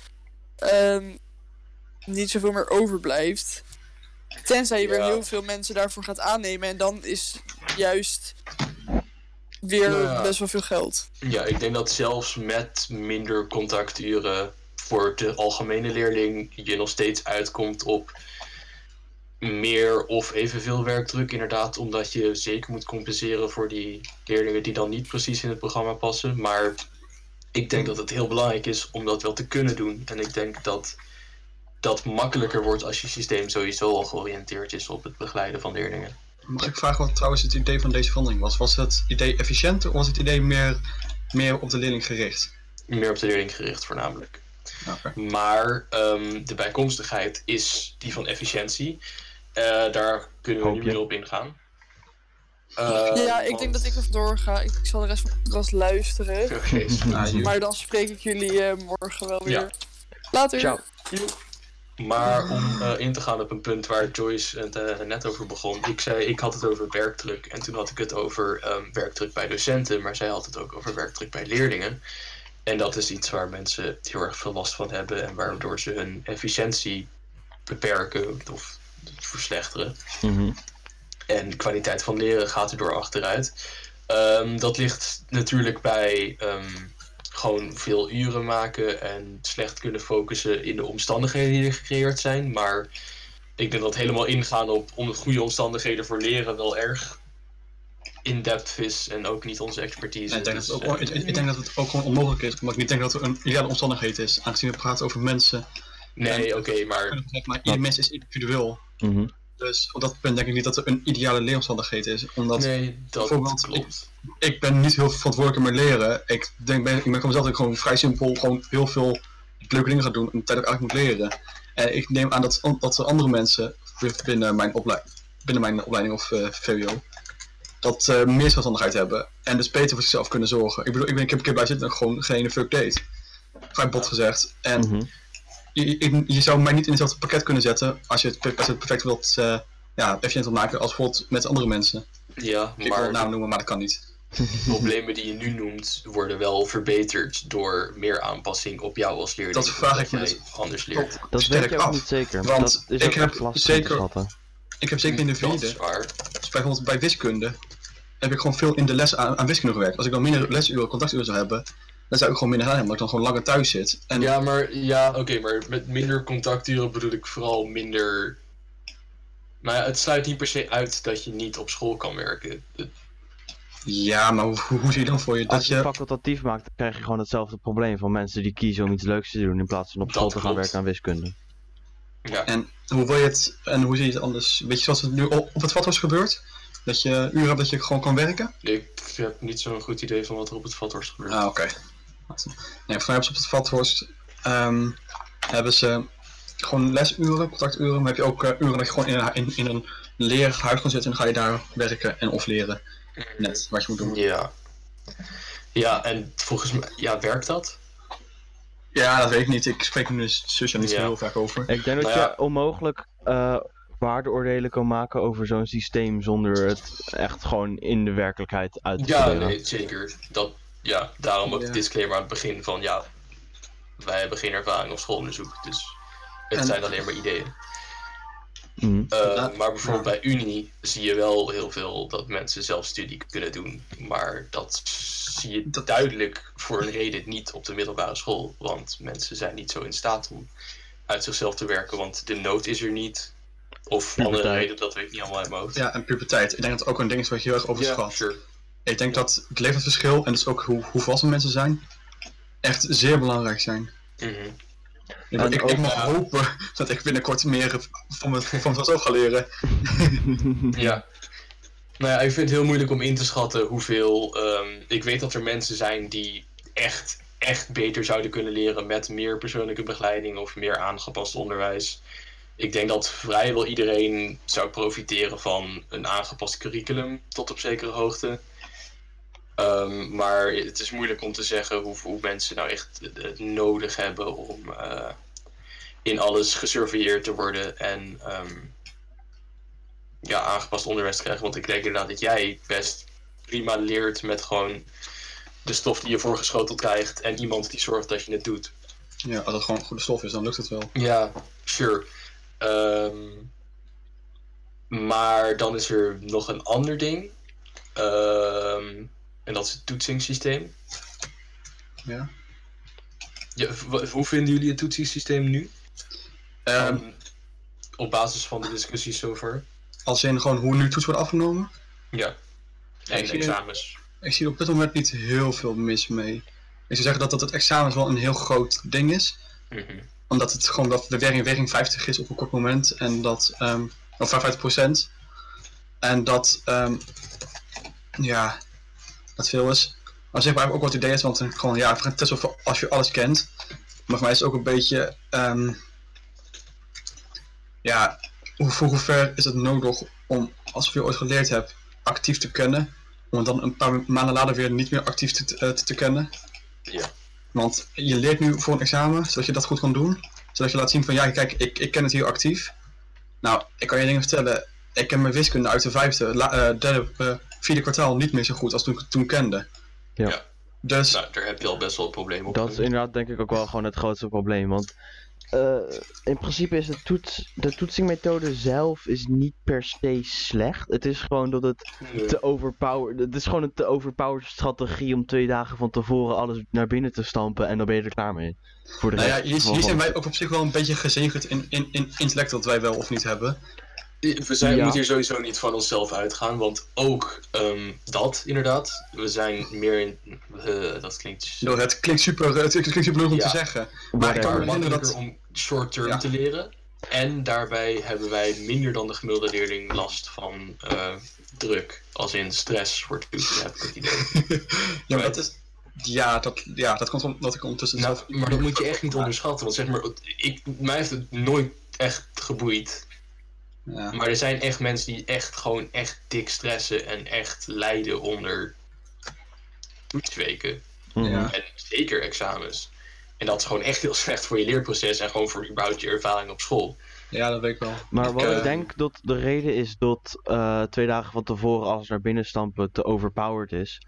ehm, niet zoveel meer overblijft. Tenzij je weer heel veel mensen daarvoor gaat aannemen. En dan is juist weer ja. best wel veel geld. Ja, ik denk dat zelfs met minder contacturen voor de algemene leerling je nog steeds uitkomt op meer of evenveel werkdruk, inderdaad, omdat je zeker moet compenseren voor die leerlingen die dan niet precies in het programma passen. Maar ik denk dat het heel belangrijk is om dat wel te kunnen doen. En ik denk dat dat makkelijker wordt als je systeem sowieso al georiënteerd is op het begeleiden van leerlingen. Mag ik vragen wat trouwens het idee van deze verandering was? Was het idee efficiënter of was het idee meer, meer op de leerling gericht? Meer op de leerling gericht voornamelijk. Maar ehm, de bijkomstigheid is die van efficiëntie. Eh, daar kunnen we Hoop nu je. op ingaan. Eh, ja, ik denk dat ik er doorga. Ik, ik zal de rest van de klas luisteren. Joh. Maar dan spreek ik jullie eh, morgen wel weer. Ja. Later. Ciao. Maar om eh, in te gaan op een punt waar Joyce het eh, net over begon. Ik zei, ik had het over werkdruk. En toen had ik het over ehm, werkdruk bij docenten. Maar zij had het ook over werkdruk bij leerlingen. En dat is iets waar mensen heel erg veel last van hebben. En waardoor ze hun efficiëntie beperken of verslechteren. Mhm. En de kwaliteit van leren gaat erdoor achteruit. Ehm, dat ligt natuurlijk bij ehm, gewoon veel uren maken en slecht kunnen focussen in de omstandigheden die er gecreëerd zijn. Maar ik denk dat helemaal ingaan op om goede omstandigheden voor leren wel erg in-depth is en ook niet onze expertise. En ik, denk dat Dus, het ook, eh, ik, ik denk dat het ook gewoon onmogelijk is, omdat ik niet denk dat er een ideale omstandigheid is, aangezien we praten over mensen. nee, oké, maar Maar ieder mens is individueel. Mhm. Dus op dat punt denk ik niet dat er een ideale leeromstandigheid is. Omdat nee, dat bijvoorbeeld, klopt. ik ben niet heel verantwoordelijk met leren. Ik denk, ben, ik ben gewoon zelf gewoon vrij simpel, gewoon heel veel leuke dingen gaat doen en tijd ook eigenlijk moet leren. En ik neem aan dat, dat er andere mensen binnen mijn, oplei binnen mijn opleiding of eh, VWO dat eh, meer zelfstandigheid hebben en dus beter voor zichzelf kunnen zorgen. Ik bedoel, ik, ben, ik heb een keer bij zitten en gewoon geen fuck deed. Vrij bot gezegd. En Mhm. Je, je, je zou mij niet in hetzelfde pakket kunnen zetten als je het, per- als je het perfect wilt, eh, ja, efficiënt wilt maken als bijvoorbeeld met andere mensen. Ja, Ik wil een maar naam noemen, maar dat kan niet. de problemen die je nu noemt worden wel verbeterd door meer aanpassing op jou als leerling. Dat vraag ik me omdat dus anders leert. Dat weet je ook af. niet zeker. Want dat is ik heb lastig zeker-. Ik heb zeker in de vierde, dus bijvoorbeeld bij wiskunde, heb ik gewoon veel in de les aan, aan wiskunde gewerkt. Als ik dan minder lesuren, contacturen zou hebben, dan zou ik gewoon minder gaan hebben, omdat ik dan gewoon langer thuis zit. En Ja, maar ja, oké, maar met minder contacturen bedoel ik vooral minder. Maar ja, het sluit niet per se uit dat je niet op school kan werken. Het- Ja, maar hoe, hoe, zie je dan voor je dat Als je het je... facultatief maakt, dan krijg je gewoon hetzelfde probleem van mensen die kiezen om iets leuks te doen in plaats van op Dat school te gaan klopt. werken aan wiskunde. Ja, En hoe wil je het, en hoe zie je het anders? Weet je zoals het nu op het vat was gebeurd? Dat je uren hebt dat je gewoon kan werken? ik heb niet zo'n goed idee van wat er op het vathorst gebeurt. Ah, oké. Nee, voor mij hebben ze op het Vathorst ehm, hebben ze gewoon lesuren, contacturen, maar heb je ook eh, uren dat je gewoon in een, in, in een leerhuis kan zitten en dan ga je daar werken en of leren. Net wat je moet doen. Ja. Ja, en volgens mij, ja, werkt dat? Ja, dat weet ik niet. Ik spreek er nu zus niet zo Ja. heel vaak over. Ik denk dat Nou ja. je onmogelijk eh, waardeoordelen kan maken over zo'n systeem zonder het echt gewoon in de werkelijkheid uit te Ja, nee, zeker. Dat, ja, daarom ook Ja. de disclaimer aan het begin van, ja, wij hebben geen ervaring op schoolonderzoek, dus het En- zijn alleen maar ideeën. Uh, Ja. maar bijvoorbeeld bij Unie zie je wel heel veel dat mensen zelf studie kunnen doen. Maar dat zie je Dat- duidelijk voor een reden niet op de middelbare school. Want mensen zijn niet zo in staat om uit zichzelf te werken, want de nood is er niet. Of andere reden, dat weet ik niet allemaal uit mijn hoofd. Ja, en puberteit. Ik denk dat het ook een ding is wat je heel erg overschat. sure. Ik denk dat het leeftijdsverschil en dus ook hoe, hoe volwassen mensen zijn, echt zeer belangrijk zijn. Mhm. Ik, En ik, ook- ik mag hopen dat ik binnenkort meer van, me, van mezelf ga leren. Ja. Nou ja, ik vind het heel moeilijk om in te schatten hoeveel. ehm, ik weet dat er mensen zijn die echt, echt beter zouden kunnen leren met meer persoonlijke begeleiding of meer aangepast onderwijs. Ik denk dat vrijwel iedereen zou profiteren van een aangepast curriculum tot op zekere hoogte. Ehm, maar het is moeilijk om te zeggen hoe, hoe mensen nou echt het- nodig hebben om eh, in alles gesurveilleerd te worden en ehm, ja, aangepast onderwijs te krijgen. Want ik denk inderdaad dat jij best prima leert met gewoon de stof die je voorgeschoteld krijgt en iemand die zorgt dat je het doet. Ja, als het gewoon goede stof is, dan lukt het wel. Ja, sure. Ehm, maar dan is er nog een ander ding. Ehm, en dat is het toetsingssysteem. Ja. Ja, hoe vinden jullie het toetsingssysteem nu? Ehm, Ehm, op basis van de discussies zover. als in gewoon hoe nu toets wordt afgenomen. Ja. En ik zie- examens. Ik zie er op dit moment niet heel veel mis mee. Ik zou zeggen dat, dat het examen wel een heel groot ding is. Mhm. Omdat het gewoon dat de werking, werking 50 is op een kort moment. En dat, ehm of 55%. En dat, ehm, ja, dat veel is. Maar zeg maar ook wat het idee is, want gewoon, ja, het is alsof als je alles kent. Maar voor mij is het ook een beetje, ehm, ja, hoe, voor hoe ver is het nodig om, als je ooit geleerd hebt, actief te kunnen. Om het dan een paar maanden later weer niet meer actief te, te, te kennen. Ja. Want je leert nu voor een examen, zodat je dat goed kan doen. Zodat je laat zien van, ja, kijk, ik, ik ken het hier actief. Nou, ik kan je dingen vertellen. Ik ken mijn wiskunde uit de vijfde, la- eh, derde, eh, vierde kwartaal niet meer zo goed als toen ik het toen kende. Ja. Ja. Dus, Nou, daar heb je al best wel een probleem op. Dat is inderdaad denk ik ook wel gewoon het grootste probleem. Want eh, in principe is de, toets, de toetsingmethode zelf is niet per se slecht. Het is gewoon dat het Nee. te overpowered... Het is gewoon een te overpowered strategie om twee dagen van tevoren alles naar binnen te stampen en dan ben je er klaar mee. Voor de nou ja, hier, zijn wij ook op zich wel een beetje gezegend in, in, in intellect dat wij wel of niet hebben. We zijn, Ja. moeten hier sowieso niet van onszelf uitgaan, want ook ehm, dat inderdaad. We zijn meer in. eh, dat klinkt. Door het klinkt super, het klinkt super leuk om Ja. te zeggen. Maar ik kan me herinneren dat... om short term Ja. te leren. En daarbij hebben wij minder dan de gemiddelde leerling last van eh, druk. Als in stress voor toetsen, heb ik het idee. ja, maar dat is, Ja, dat, ja, dat komt omdat ik ondertussen Nou, zelf... maar dat moet je echt niet onderschatten. Want zeg maar, ik, mij heeft het nooit echt geboeid. Ja. Maar er zijn echt mensen die echt gewoon echt dik stressen en echt lijden onder toetsweken. Mhm. Ja. En zeker examens. En dat is gewoon echt heel slecht voor je leerproces en gewoon voor überhaupt je ervaring op school. ja, dat weet ik wel. Maar wat Ik, ik eh, denk dat de reden is dat eh, twee dagen van tevoren alles naar binnen stampen te overpowered is,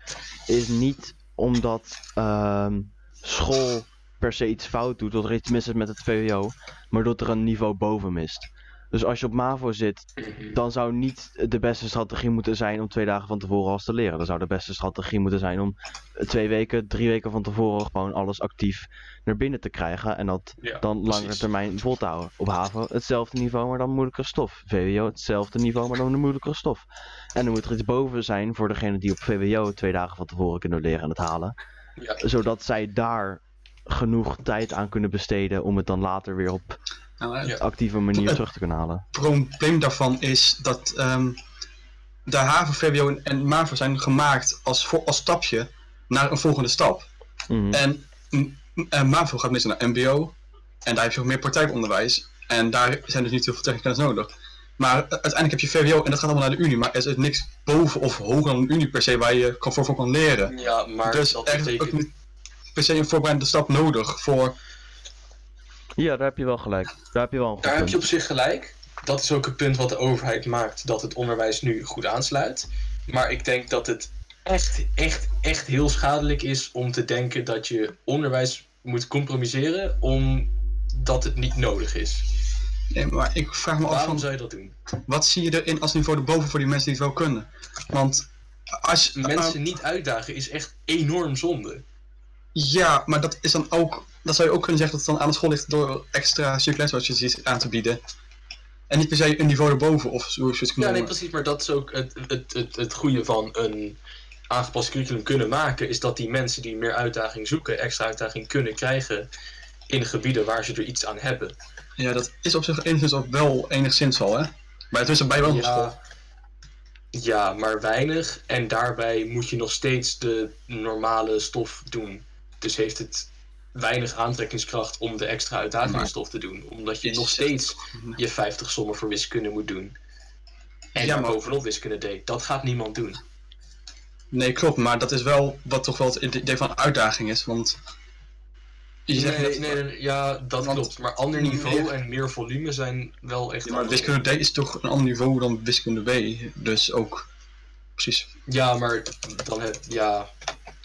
is niet omdat ehm, school per se iets fout doet, dat er iets mis is met het VWO, maar dat er een niveau boven mist. Dus als je op MAVO zit, dan zou niet de beste strategie moeten zijn om twee dagen van tevoren alles te leren. Dan zou de beste strategie moeten zijn om twee weken, drie weken van tevoren gewoon alles actief naar binnen te krijgen. En dat Ja, dan langere termijn vol te houden. Op HAVO hetzelfde niveau, maar dan moeilijkere stof. VWO hetzelfde niveau, maar dan een moeilijkere stof. En dan moet er iets boven zijn voor degene die op VWO twee dagen van tevoren kunnen leren en het halen. Ja. Zodat zij daar genoeg tijd aan kunnen besteden om het dan later weer op Nou, het Ja. actieve manier terug te kunnen halen. probleem daarvan is dat ehm, de HAVO, VWO en- en MAVO zijn gemaakt als, voor, als stapje naar een volgende stap. Mhm. En, mm, en MAVO gaat meestal naar MBO. En daar heb je ook meer praktijkonderwijs. En daar zijn dus niet heel veel technische kennis nodig. Maar uiteindelijk heb je VWO en dat gaat allemaal naar de Unie. Maar er is niks boven of hoger dan een Unie per se waar je kan voor, voor kan leren. Ja, maar dus dat er is ook niet per se een voorbereidende stap nodig voor... Ja, daar heb je wel gelijk. Daar heb je wel een Daar heb je op zich gelijk. Dat is ook het punt wat de overheid maakt, dat het onderwijs nu goed aansluit. Maar ik denk dat het echt, echt, echt heel schadelijk is om te denken dat je onderwijs moet compromiseren omdat het niet nodig is. Nee, maar ik vraag me af Waarom zou je dat doen? wat zie je erin als niveau erboven voor die mensen die het wel kunnen? Want als... Mensen niet uitdagen is echt enorm zonde. Ja, maar dat is dan ook. Dat zou je ook kunnen zeggen dat het dan aan de school ligt door extra circulairswatches aan te bieden. En niet per se een niveau erboven of zo- zoiets Ja, nee, precies. Maar dat is ook het, het, het, het goede van een aangepast curriculum kunnen maken. Is dat die mensen die meer uitdaging zoeken, extra uitdaging kunnen krijgen in gebieden waar ze er iets aan hebben. Ja, dat is op zich enigszins ook wel enigszins al, hè? Maar het is er bij wel. Ja, ja, maar weinig. En daarbij moet je nog steeds de normale stof doen. Dus heeft het weinig aantrekkingskracht om de extra uitdagingsstof te doen. Omdat je nog steeds je 50 sommen voor wiskunde moet doen. En Ja, maar- bovenop wiskunde deed. Dat gaat niemand doen. Nee, klopt, maar dat is wel wat toch wel het idee van uitdaging is. Want. Je zegt Nee, nee, nee, ja, dat Want- klopt. Maar ander niveau Ja. en meer volume zijn wel echt... Ja, maar wiskunde D is toch een ander niveau dan wiskunde B. Dus ook. Precies. Ja, maar dan heb ja,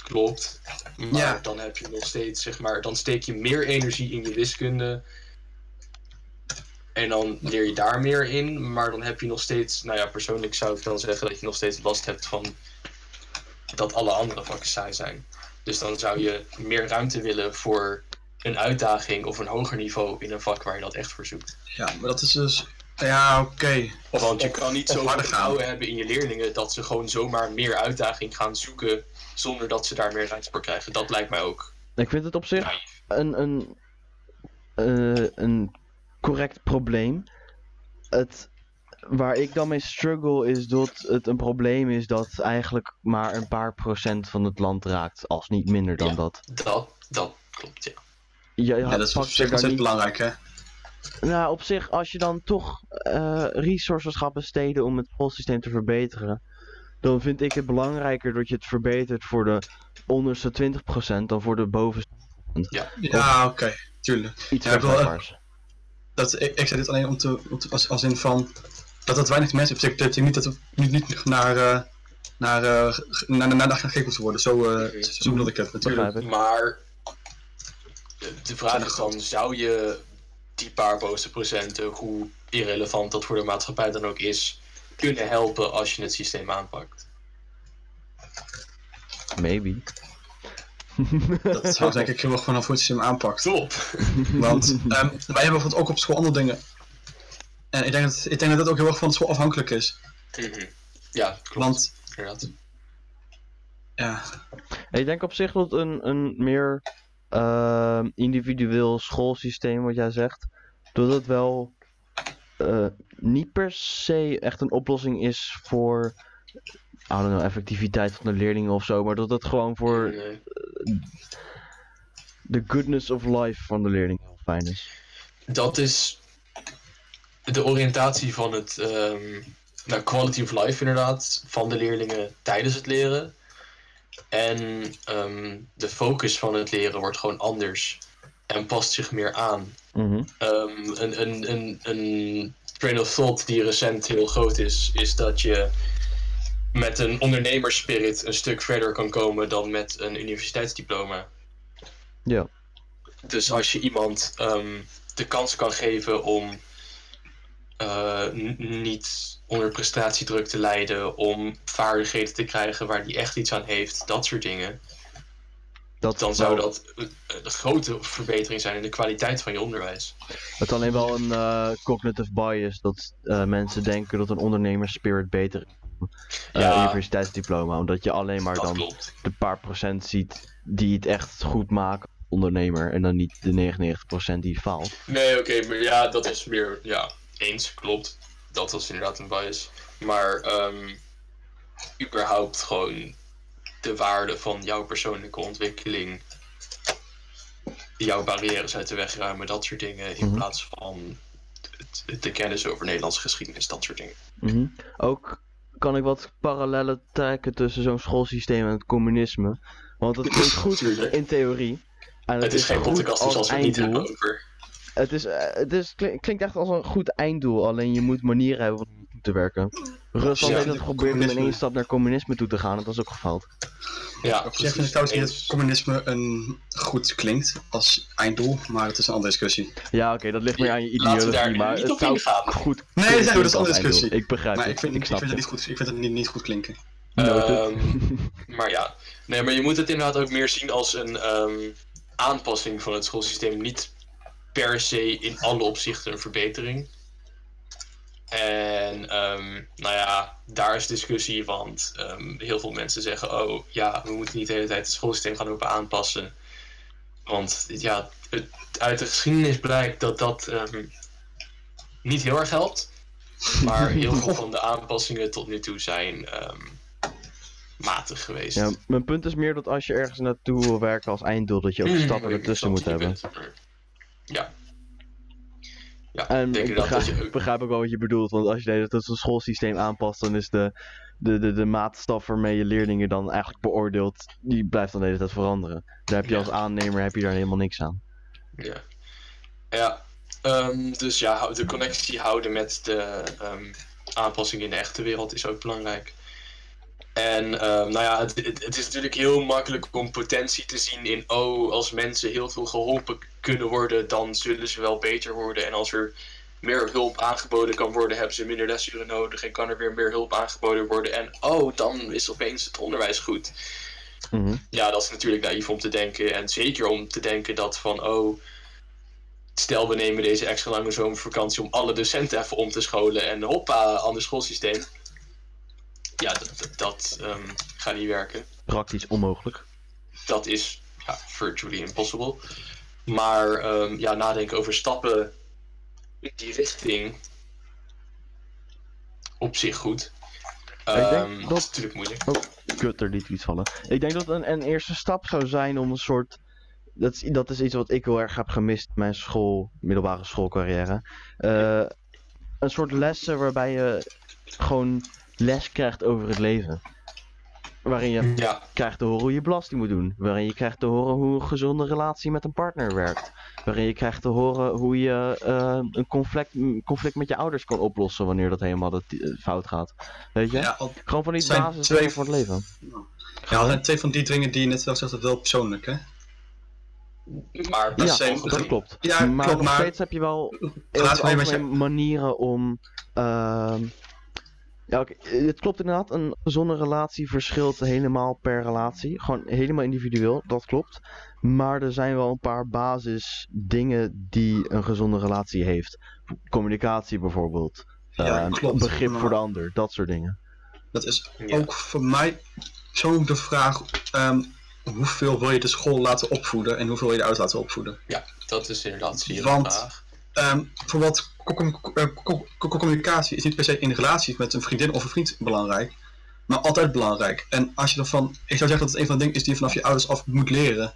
klopt. Maar Ja. dan heb je nog steeds, zeg maar, dan steek je meer energie in je wiskunde. En dan leer je daar meer in, maar dan heb je nog steeds, nou ja, persoonlijk zou ik dan zeggen dat je nog steeds last hebt van dat alle andere vakken saai zijn. Dus dan zou je meer ruimte willen voor een uitdaging of een hoger niveau in een vak waar je dat echt voor zoekt. Ja, maar dat is dus. Ja, oké. Want je kan niet zo vertrouwen hebben in je leerlingen dat ze gewoon zomaar meer uitdaging gaan zoeken zonder dat ze daar meer ruimte voor krijgen. Dat lijkt mij ook. Ik vind het op zich een, een, eh, een correct probleem. Het, waar ik dan mee struggle is dat het een probleem is dat eigenlijk maar een paar procent van het land raakt, als niet minder dan Ja. dat. Dat, dat klopt, ja. Je, Ja, dat is op zich ontzettend niet belangrijk, hè? Nou, op zich, als je dan toch eh, resources gaat besteden om het schoolsysteem te verbeteren, dan vind ik het belangrijker dat je het verbetert voor de onderste 20% dan voor de bovenste Ja, oké. Tuurlijk. iets Ja, eh, dat, ik, ik zei dit alleen om te, om te- als, als in van dat het weinig mensen betekent dat niet, dat het niet, niet naar, eh, naar, eh, naar, naar, naar gekeken moet worden. Zo, eh, Mhm. zo bedoel ik het natuurlijk. Begrijp ik. Maar de- de vraag is dan, zou je die paar bovenste procenten, hoe irrelevant dat voor de maatschappij dan ook is, kunnen helpen als je het systeem aanpakt? Maybe. Dat zou denk ik heel erg vanaf hoe het systeem aanpakt. Top! Want ehm, wij hebben bijvoorbeeld ook op school andere dingen. En ik denk dat, ik denk dat dat ook heel erg van de school afhankelijk is. Mhm. Ja, klopt. Want, Inderdaad. ja, Ik denk op zich dat een, een meer ehm, individueel schoolsysteem, wat jij zegt, dat het wel eh, niet per se echt een oplossing is voor, I don't know, effectiviteit van de leerlingen of zo, maar dat het gewoon voor Nee. de goodness of life van de leerling heel fijn is. Dat is de oriëntatie van het nou, quality of life inderdaad van de leerlingen tijdens het leren. En ehm, de focus van het leren wordt gewoon anders en past zich meer aan. Mhm. Ehm, een, een, een, een train of thought die recent heel groot is, is dat je met een ondernemerspirit een stuk verder kan komen dan met een universiteitsdiploma. Ja. Dus als je iemand ehm, de kans kan geven om eh, niet onder prestatiedruk te lijden, om vaardigheden te krijgen waar die echt iets aan heeft, dat soort dingen, Dat dan zou dat een, een grote verbetering zijn in de kwaliteit van je onderwijs. Het is alleen wel een eh, cognitive bias dat eh, mensen denken dat een ondernemerspirit beter is dan eh, Ja. universiteitsdiploma. Omdat je alleen maar dan klopt. de paar procent ziet die het echt goed maken als ondernemer. En dan niet de 99% die faalt. Nee, oké, maar ja, dat is meer, ja, eens, klopt. Dat was inderdaad een bias. Maar, ehm überhaupt gewoon de waarde van jouw persoonlijke ontwikkeling, jouw barrières uit de weg ruimen, dat soort dingen, in Mhm. plaats van de kennis over Nederlandse geschiedenis, dat soort dingen. Mhm. Ook kan ik wat parallellen trekken tussen zo'n schoolsysteem en het communisme. Want het klinkt goed in theorie. En Het is geen podcast, dus als we het niet hebben over. Het, is, eh, het is, klink- klinkt echt als een goed einddoel, alleen je moet manieren hebben om te werken. Rusland Ja, heeft het geprobeerd om in één stap naar communisme toe te gaan, en dat is ook gefaald. Ja, Op zich ik precies. trouwens niet dat communisme een goed klinkt als einddoel, maar het is een andere discussie. Ja, oké, dat ligt meer aan je Laten we ideologie, daar maar niet het op zou ingaan. goed Nee, dat is een andere discussie. Ik begrijp Maar het, ik vind, ik ik snap vind, het niet goed, ik vind het niet, niet goed klinken. Ehm, maar ja, nee, maar je moet het inderdaad ook meer zien als een ehm, aanpassing van het schoolsysteem. Niet per se in alle opzichten een verbetering. En ehm, nou ja, daar is discussie, want ehm, heel veel mensen zeggen: Oh ja, we moeten niet de hele tijd het schoolsysteem gaan lopen aanpassen. Want ja, het, uit de geschiedenis blijkt dat dat ehm, niet heel erg helpt. Maar heel veel van de aanpassingen tot nu toe zijn matig geweest. Ja, mijn punt is meer dat als je ergens naartoe wil werken als einddoel, dat je ook Mm, stappen ertussen moet hebben. Ja. Ja, En ik begrijp, je ik begrijp ook wel wat je bedoelt, want als je het schoolsysteem aanpast, dan is de, de, de, de maatstaf waarmee je leerlingen dan eigenlijk beoordeelt, die blijft dan de hele tijd veranderen. Daar heb je Ja. als aannemer heb je daar helemaal niks aan. Ja. Ja. ehm, dus ja, de connectie houden met de ehm, aanpassingen in de echte wereld is ook belangrijk. En ehm, nou ja, het, het, het is natuurlijk heel makkelijk om potentie te zien in, oh, als mensen heel veel geholpen kunnen worden, dan zullen ze wel beter worden. En als er meer hulp aangeboden kan worden, hebben ze minder lesuren nodig en kan er weer meer hulp aangeboden worden. En oh, dan is opeens het onderwijs goed. Mhm. Ja, dat is natuurlijk naïef om te denken. En zeker om te denken dat van, oh, stel we nemen deze extra lange zomervakantie om alle docenten even om te scholen en hoppa, ander schoolsysteem. Ja, dat, dat, ehm, gaat niet werken. Praktisch onmogelijk. Dat is ja, virtually impossible. Maar ehm, ja, nadenken over stappen in die richting op zich goed. denk Ehm, dat dat- is natuurlijk moeilijk. Kut, er liet iets vallen. Ik denk dat een, een eerste stap zou zijn om een soort. Dat is, dat is iets wat ik heel erg heb gemist in mijn school, middelbare schoolcarrière. Eh, een soort lessen waarbij je gewoon les krijgt over het leven. Waarin je Ja, krijgt te horen hoe je belasting moet doen. Waarin je krijgt te horen hoe een gezonde relatie met een partner werkt. Waarin je krijgt te horen hoe je eh, een conflict, conflict met je ouders kan oplossen wanneer dat helemaal dat, eh, fout gaat. Weet je? Ja, Gewoon van die basis twee- voor het leven. ja, zijn twee van die dingen die je net wel zegt, dat wel persoonlijk, hè? maar Ja, zijn- dat klopt. Ja, maar klopt, nog maar- steeds heb je wel manieren om. ehm, ja, oké, het klopt inderdaad. Een gezonde relatie verschilt helemaal per relatie. Gewoon helemaal individueel, dat klopt. Maar er zijn wel een paar basisdingen die een gezonde relatie heeft. Communicatie bijvoorbeeld. Ja, Ehm, klopt, Begrip maar- voor de ander, dat soort dingen. Dat is Ja. ook voor mij persoonlijk de vraag: ehm, hoeveel wil je de school laten opvoeden en hoeveel wil je de ouders laten opvoeden? Ja, dat is inderdaad zeer Want- vraag. Ehm voor wat eh, co- co- communicatie is niet per se in relaties met een vriendin of een vriend belangrijk. maar altijd belangrijk. En als je ervan, ik zou zeggen dat het een van de dingen is die je vanaf je ouders af moet leren.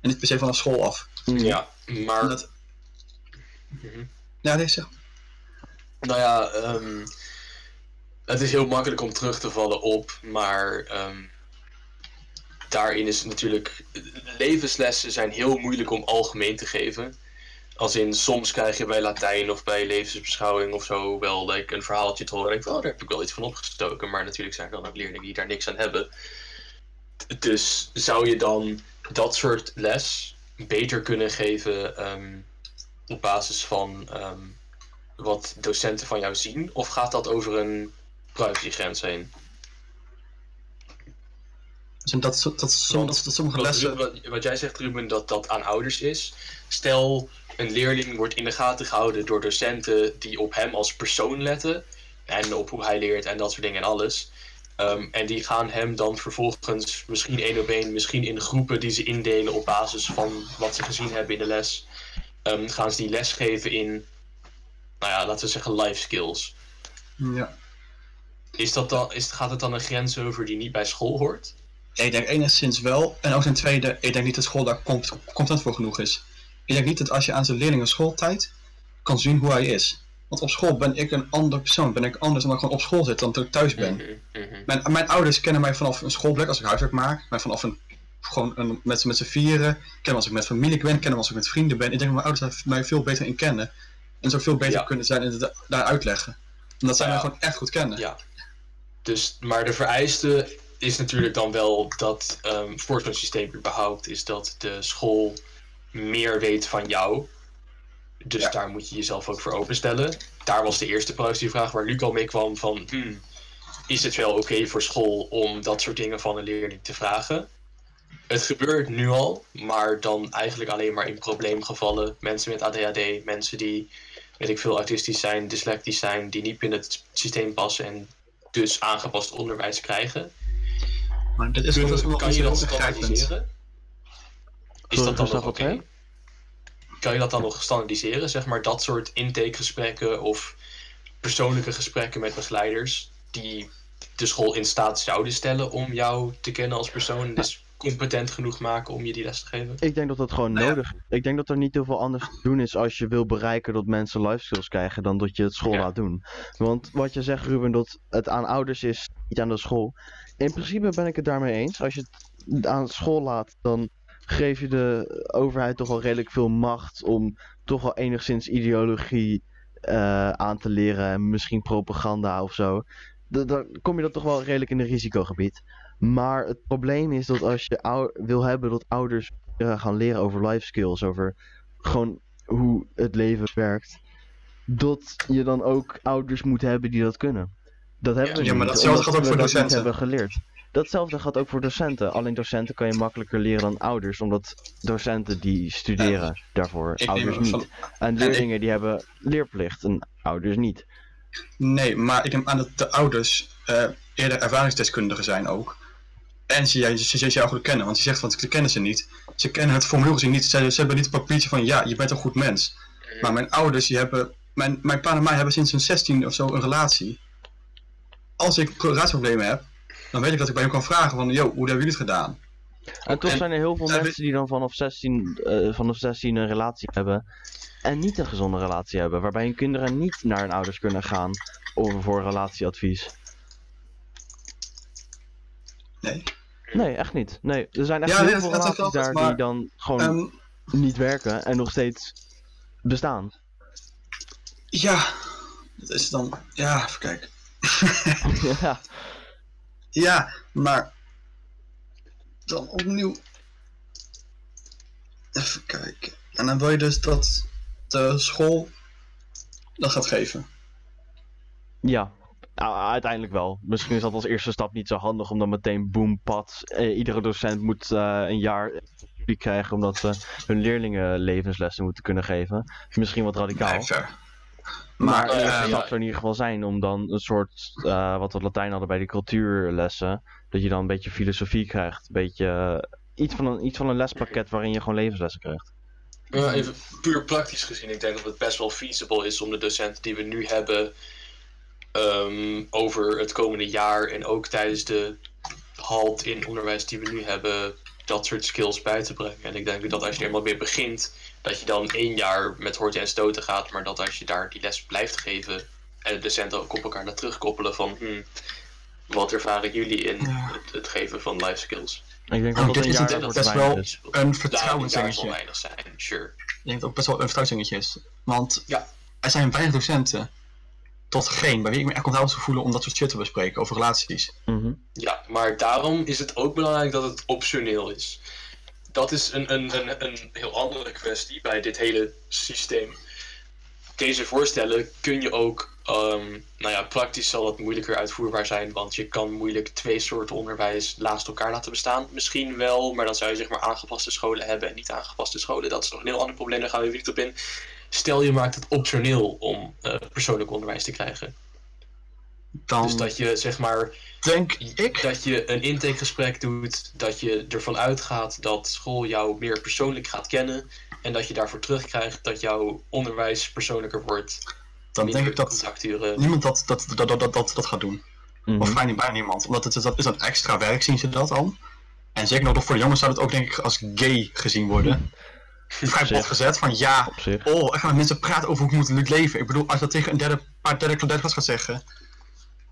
En niet per se vanaf school af. Ja, maar... Dat, Mhm. ja, nee, zeg. Nou ja, ehm, het is heel makkelijk om terug te vallen op, maar ehm, daarin is het natuurlijk. Levenslessen zijn heel moeilijk om algemeen te geven. Als in, soms krijg je bij Latijn of bij levensbeschouwing of zo wel like, een verhaaltje te horen. En ik denk, oh, daar heb ik wel iets van opgestoken. Maar natuurlijk zijn er dan ook leerlingen die daar niks aan hebben. Dus zou je dan dat soort les beter kunnen geven ehm, op basis van ehm, wat docenten van jou zien? Of gaat dat over een privacygrens heen? Dus dat, dat, dat, dat, sommige lessen. wat, wat jij zegt, Ruben, dat dat aan ouders is. Stel, een leerling wordt in de gaten gehouden door docenten die op hem als persoon letten. En op hoe hij leert en dat soort dingen en alles. Ehm, en die gaan hem dan vervolgens misschien één op één, misschien in groepen die ze indelen op basis van wat ze gezien hebben in de les. ehm, gaan ze die les geven in, nou ja, laten we zeggen, life skills. Ja. Is dat dan, is, gaat het dan een grens over die niet bij school hoort? Ik denk enigszins wel. En ook ten tweede, ik denk niet dat school daar content voor genoeg is. Ik denk niet dat als je aan zijn leerlingen schooltijd kan zien hoe hij is. Want op school ben ik een ander persoon. Ben ik anders dan ik gewoon op school zit dan dat ik thuis ben. Mhm, mhm. Mijn, mijn ouders kennen mij vanaf een schoolplek als ik huiswerk maak. Mij vanaf een, gewoon een, met, z'n- met z'n vieren. Kennen als ik met familie ben. Kennen als ik met vrienden ben. Ik denk dat mijn ouders mij veel beter in kennen. En zo veel beter Ja. kunnen zijn en het daar uitleggen. Omdat zij Ja. mij gewoon echt goed kennen. Ja. Dus, maar de vereiste is natuurlijk dan wel dat ehm voor zo'n systeem überhaupt is dat de school meer weet van jou. Dus Ja. daar moet je jezelf ook voor openstellen. Daar was de eerste vraag waar Luc al mee kwam van... Hmm, is het wel oké voor school om dat soort dingen van een leerling te vragen? Het gebeurt nu al, maar dan eigenlijk alleen maar in probleemgevallen. Mensen met ADHD, mensen die, weet ik veel, autistisch zijn, dyslectisch zijn, die niet binnen het systeem passen en dus aangepast onderwijs krijgen. Maar dit is Kunnen- wel eens nog kan je dat begrijpend. standaardiseren? Is dat dan nog oké? Kan je dat dan nog standaardiseren? Zeg maar dat soort intakegesprekken of persoonlijke gesprekken met begeleiders die de school in staat zouden stellen om jou te kennen als persoon en dus competent genoeg maken om je die les te geven? Ik denk dat dat gewoon Nou nodig is. Ik denk dat er niet heel veel anders te doen is als je wil bereiken dat mensen life skills krijgen dan dat je het school Ja. laat doen. Want wat je zegt Ruben, dat het aan ouders is, niet aan de school. In principe ben ik het daarmee eens. Als je het aan school laat, dan geef je de overheid toch wel redelijk veel macht om toch wel enigszins ideologie eh, aan te leren en misschien propaganda of zo. Da- Dan kom je dat toch wel redelijk in een risicogebied. Maar het probleem is dat als je wil hebben dat ouders eh, gaan leren over life skills, over gewoon hoe het leven werkt, dat je dan ook ouders moet hebben die dat kunnen. Dat hebben Ja, we ja, maar datzelfde gaat ook voor dat docenten. hebben geleerd. Datzelfde gaat ook voor docenten. Alleen docenten kan je makkelijker leren dan ouders, omdat docenten die studeren daarvoor, Ik ouders niet. van, En ik- leerlingen die hebben leerplicht en ouders niet. nee, maar ik neem aan dat de ouders eh, eerder ervaringsdeskundigen zijn ook. En ze, ze, ze, ze jou goed kennen, want je zegt van ze kennen ze niet. Ze kennen het formulier gezien niet. Ze, ze hebben niet een papiertje van ja, je bent een goed mens. Maar mijn ouders, die hebben. Mijn, mijn pa en mij hebben sinds hun 16 of zo een relatie. Als ik relatieproblemen heb, dan weet ik dat ik bij hem kan vragen van, yo, hoe hebben jullie het gedaan? En toch En- zijn er heel veel mensen die dan vanaf 16, eh, vanaf 16 een relatie hebben en niet een gezonde relatie hebben, waarbij hun kinderen niet naar hun ouders kunnen gaan over voor relatieadvies. Nee. Nee, echt niet. Nee, er zijn echt Ja, heel nee, veel dat- dat relaties daar maar, die dan gewoon Ehm, niet werken en nog steeds bestaan. ja, dat is dan. Ja, even kijken. ja. Ja, maar. Dan opnieuw. Even kijken. En dan wil je dus dat de school dat gaat geven. Ja, u- uiteindelijk wel. Misschien is dat als eerste stap niet zo handig om dan meteen boom, pad. Eh, iedere docent moet eh, een jaar krijgen omdat ze hun leerlingen levenslessen moeten kunnen geven. Misschien wat radicaal. Nee. Maar Maar, de eerste ehm, stap zou in ieder geval zijn om dan een soort, eh, wat we Latijn hadden bij de cultuurlessen, dat je dan een beetje filosofie krijgt. Een beetje eh, iets, van een, iets van een lespakket waarin je gewoon levenslessen krijgt. Ja, even puur praktisch gezien, ik denk dat het best wel feasible is om de docenten die we nu hebben ehm, over het komende jaar en ook tijdens de halt in onderwijs die we nu hebben, dat soort skills bij te brengen. En ik denk dat als je er eenmaal mee begint, dat je dan één jaar met horten en stoten gaat, maar dat als je daar die les blijft geven en de docenten ook op elkaar naar terugkoppelen van hmm, wat ervaren jullie in het, het geven van life skills? Ik denk Oh, wel dat dit een is dat best weinig wel- is. Een Nou, vertrouwensdingetje. weinig zijn, sure. Ik denk dat het ook best wel een vertrouwensdingetje is. Want Ja. er zijn weinig docenten, tot geen, bij wie ik me echt comfortabel zou voelen om dat soort shit te bespreken over relaties. Mhm. Ja, maar daarom is het ook belangrijk dat het optioneel is. Dat is een, een, een, een heel andere kwestie bij dit hele systeem. Deze voorstellen kun je ook, ehm, nou ja, praktisch zal dat moeilijker uitvoerbaar zijn, want je kan moeilijk twee soorten onderwijs naast elkaar laten bestaan. Misschien wel, maar dan zou je zeg maar aangepaste scholen hebben en niet aangepaste scholen. Dat is nog een heel ander probleem, daar gaan we even niet op in. Stel je maakt het optioneel om eh, persoonlijk onderwijs te krijgen. Dan Dus dat je zeg maar denk ik, dat je een intakegesprek doet, dat je ervan uitgaat dat school jou meer persoonlijk gaat kennen en dat je daarvoor terugkrijgt dat jouw onderwijs persoonlijker wordt. dan denk ik dat niemand dat, dat, dat, dat, dat, dat, dat gaat doen. Mhm. Of vrij niet bijna niemand. Omdat het, dat is een extra werk, zien ze dat al. En zeker nog voor de jongens zou het ook denk ik als gay gezien worden. Vrij gezet van ja, oh, ik ga met mensen praten over hoe ik moet leven. Ik bedoel, als je dat tegen een derde, paar derde, derde klas gaat zeggen.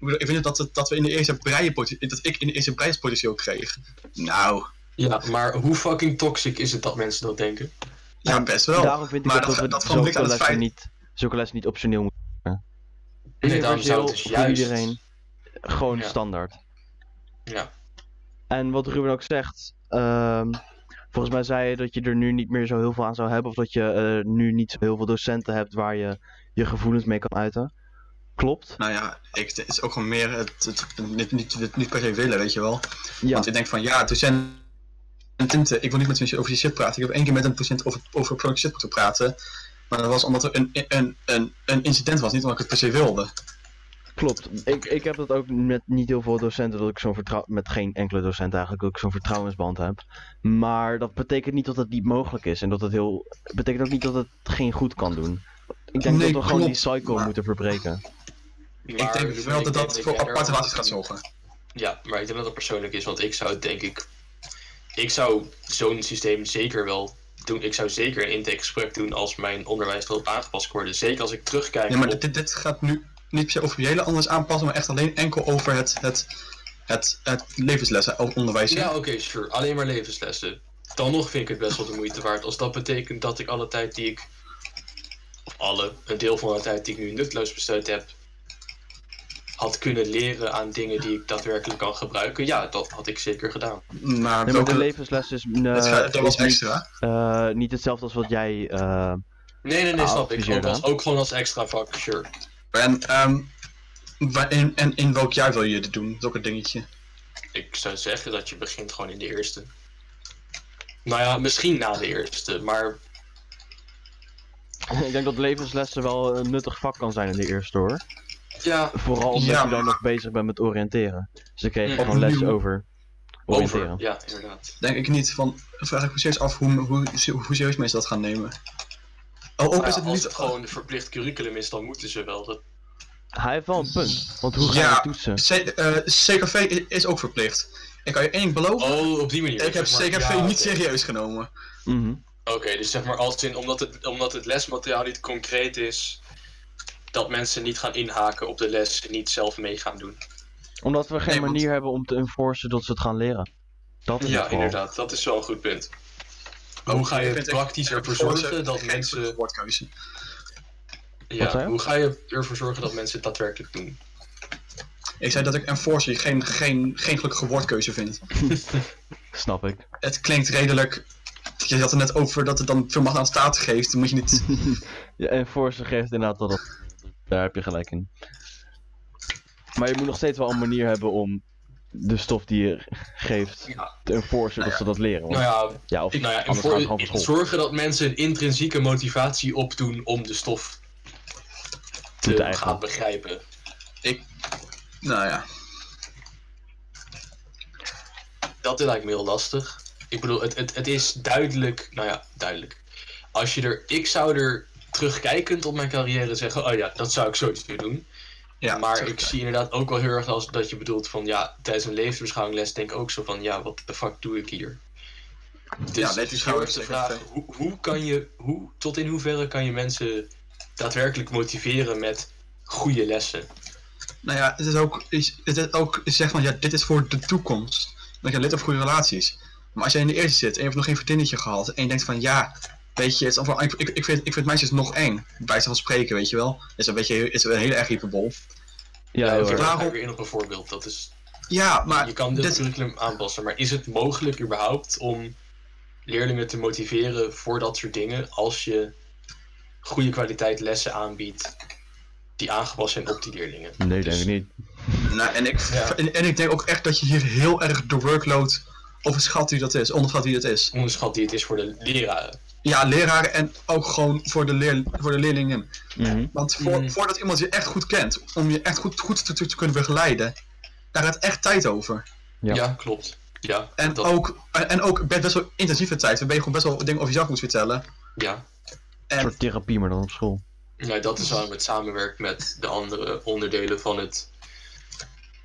Ik, bedoel, ik vind het dat, het- dat we in de eerste breien dat ik in de eerste ook kreeg. Nou, Ja, maar hoe fucking toxic is het dat mensen dat denken? ja, best wel. Daarom vind ik maar ook dat, dat- we dat aan het feit- niet, zulke lessen niet optioneel moeten Nee, daarom zou het dus voor juist... iedereen gewoon Ja. standaard. Ja. En wat Ruben ook zegt, ehm, volgens mij zei je dat je er nu niet meer zo heel veel aan zou hebben, of dat je eh, nu niet zo heel veel docenten hebt waar je je gevoelens mee kan uiten. Klopt. Nou ja, ik, het is ook gewoon meer het, het, niet, niet, niet, niet per se willen, weet je wel. Ja, Want ik denk van ja, docenten, ik wil niet met mensen over die shit praten. Ik heb één keer met een docent over, over persoonlijke shit moeten praten. Maar dat was omdat er een, een, een, een incident was, niet omdat ik het per se wilde. klopt. Ik, ik heb dat ook met niet heel veel docenten, dat ik zo'n vertrouwen, met geen enkele docent eigenlijk, dat ik zo'n vertrouwensband heb. Maar dat betekent niet dat het niet mogelijk is. En dat het heel, betekent ook niet dat het geen goed kan doen. Ik denk Nee, dat we gewoon die cycle maar- moeten verbreken. Maar ik denk wel dat dat voor aparte relaties gaat zorgen. Ja, maar ik denk dat dat persoonlijk is, want ik zou denk ik... Ik zou zo'n systeem zeker wel doen. Ik zou zeker een intakegesprek doen als mijn onderwijs erop aangepast worden. Zeker als ik terugkijk Ja, maar op... dit, dit gaat nu niet per se over hele anders aanpassen, maar echt alleen enkel over het, het, het, het levenslessen onderwijs. Ja, oké, sure. Alleen maar levenslessen. Dan nog vind ik het best wel de moeite waard. Als dat betekent dat ik alle tijd die ik... Of alle, een deel van de tijd die ik nu nutteloos besteed heb... had kunnen leren aan dingen die ik daadwerkelijk kan gebruiken. Ja, dat had ik zeker gedaan. Maar, Nee, maar de levensles is, eh, het gaat- dat was is niet, extra. eh, niet hetzelfde als wat jij. eh, Nee, nee, nee, Ah, snap ik. Ook, adviseer als, ook gewoon als extra vak, sure. En, ehm, in, en in welk jaar wil je dit doen? Dat is ook een dingetje. Ik zou zeggen dat je begint gewoon in de eerste. Nou ja, misschien na de eerste, maar ik denk dat levenslessen wel een nuttig vak kan zijn in de eerste hoor. Ja, Vooral omdat Ja, je dan nog bezig bent met oriënteren. Dus ik kreeg gewoon les over oriënteren. over. Ja, inderdaad. Denk ik niet. Van, vraag ik me serieus af hoe, hoe, hoe serieus mensen dat gaan nemen. Oh, ook Nou is het als niet. het gewoon een verplicht curriculum is, dan moeten ze wel. Dat... Hij heeft wel een punt. Want hoe ga Ja. je toetsen? C, eh, CKV i- is ook verplicht. Ik kan je één ding beloven. Oh, op die manier. ik heb zeg maar. CKV Ja, niet serieus genomen. Mhm. Oké, dus zeg maar als in, omdat het, omdat het lesmateriaal niet concreet is, dat mensen niet gaan inhaken op de les en niet zelf mee gaan doen. Omdat we geen Nee, want- manier hebben om te enforcen dat ze het gaan leren. Dat is Ja, inderdaad, dat is wel een goed punt. Hoe ga je praktisch ervoor zorgen dat mensen. woordkeuze. Ja, hoe ga je ervoor zorgen dat mensen het daadwerkelijk doen? Ik zei dat ik enforcer geen, geen, geen gelukkige woordkeuze vind. Snap ik. Het klinkt redelijk. Je had het net over dat het dan veel macht aan staat geeft. Dan moet je niet. Ja, enforcer geeft inderdaad dat het. Daar heb je gelijk in. Maar je moet nog steeds wel een manier hebben om de stof die je geeft Ja. te enforcen dat ze dat leren. Want, Nou ja, ja, of nou ja, en anders gaan ze gewoon voor, zorgen dat mensen een intrinsieke motivatie opdoen om de stof te gaan begrijpen. Nou ja. Dat lijkt me heel lastig. Ik bedoel, het, het, het is duidelijk, nou ja, duidelijk. Als je er, ik zou er terugkijkend op mijn carrière zeggen, oh ja, dat zou ik sowieso doen. Ja, maar ik zie inderdaad ook wel heel erg als dat je bedoelt van ja, tijdens een levensbeschouwingles denk ik ook zo van ja, wat de fuck doe ik hier? Dus Ja, het is heel erg de vraag, hoe, hoe kan je, hoe, tot in hoeverre kan je mensen daadwerkelijk motiveren met goede lessen? Nou ja, het is ook, is, het is ook zeg van ja, dit is voor de toekomst. Dat je lid op goede relaties. Maar als jij in de eerste zit en je hebt nog geen vriendinnetje gehad en je denkt van ja, weet je, het is allemaal, ik, ik, ik, vind, ik vind meisjes nog eng. Bij wijze van spreken, weet je wel. Is een beetje, is een hele erg hyperbol. Ja, Ja, heel ik weer in op een voorbeeld. Dat is, Ja, maar je kan dit dit- curriculum aanpassen, maar is het mogelijk überhaupt om leerlingen te motiveren voor dat soort dingen als je goede kwaliteit lessen aanbiedt die aangepast zijn op die leerlingen? Nee, Dus- denk ik niet. Nou, en, ik, Ja. en, en ik denk ook echt dat je hier heel erg de workload overschat wie dat is, onderschat wie dat is. Onderschat die het is voor de leraren. Ja, leraren en ook gewoon voor de, leer, voor de leerlingen. Mhm. Want voor, Mm. voordat iemand je echt goed kent, om je echt goed, goed te, te kunnen begeleiden, daar gaat echt tijd over. Ja. Ja, klopt. Ja, En, dat, ook, en, ook best best wel intensieve tijd, waarbij je gewoon best wel dingen over jezelf moet vertellen. ja. Een En soort therapie, maar dan op school. Nou, dat is waarom het samenwerkt met de andere onderdelen van het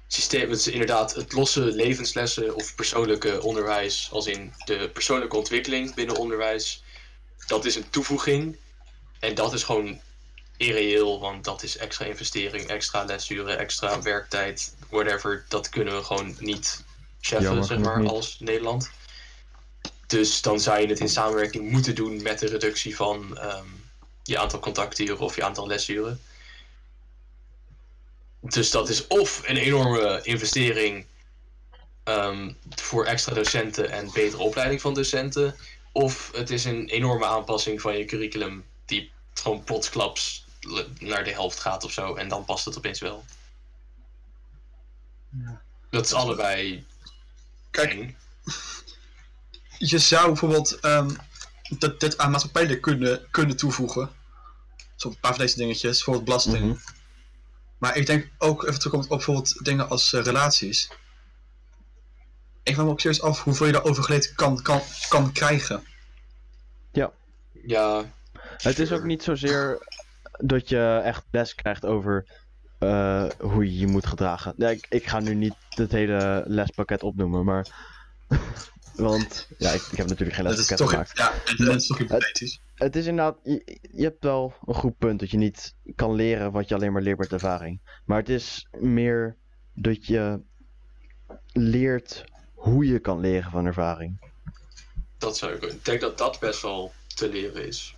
systeem. Het is inderdaad het losse levenslessen of persoonlijke onderwijs, als in de persoonlijke ontwikkeling binnen onderwijs. Dat is een toevoeging. En dat is gewoon irreëel, want dat is extra investering, extra lesuren, extra werktijd, whatever. Dat kunnen we gewoon niet Jammer zeg maar, niet. als Nederland. Dus dan zou je het in samenwerking moeten doen met de reductie van ehm, je aantal contacturen of je aantal lesuren. Dus dat is of een enorme investering ehm, voor extra docenten en betere opleiding van docenten. Of het is een enorme aanpassing van je curriculum die gewoon plotsklaps naar de helft gaat of zo. En dan past het opeens wel. Ja. Dat is allebei Kijk, eng. je zou bijvoorbeeld ehm, dat, dit aan maatschappijleer kunnen, kunnen toevoegen. Zo een paar van deze dingetjes, bijvoorbeeld belasting. Mhm. Maar ik denk ook even terugkomend op bijvoorbeeld dingen als eh, relaties. Ik vraag me ook serieus af hoeveel je daarover geleerd kan, kan, kan krijgen. Ja, Het is ook niet zozeer dat je echt les krijgt over eh, hoe je je moet gedragen. Ja, ik, ik ga nu niet het hele lespakket opnoemen, maar. Want ja, ik, ik heb natuurlijk geen Dat is lespakket toch, gemaakt. ja, het, het is toch hypothetisch. Het is inderdaad, je, je hebt wel een goed punt dat je niet kan leren wat je alleen maar leert met ervaring. Maar het is meer dat je leert hoe je kan leren van ervaring. dat zou ik. Ik denk dat dat best wel te leren is.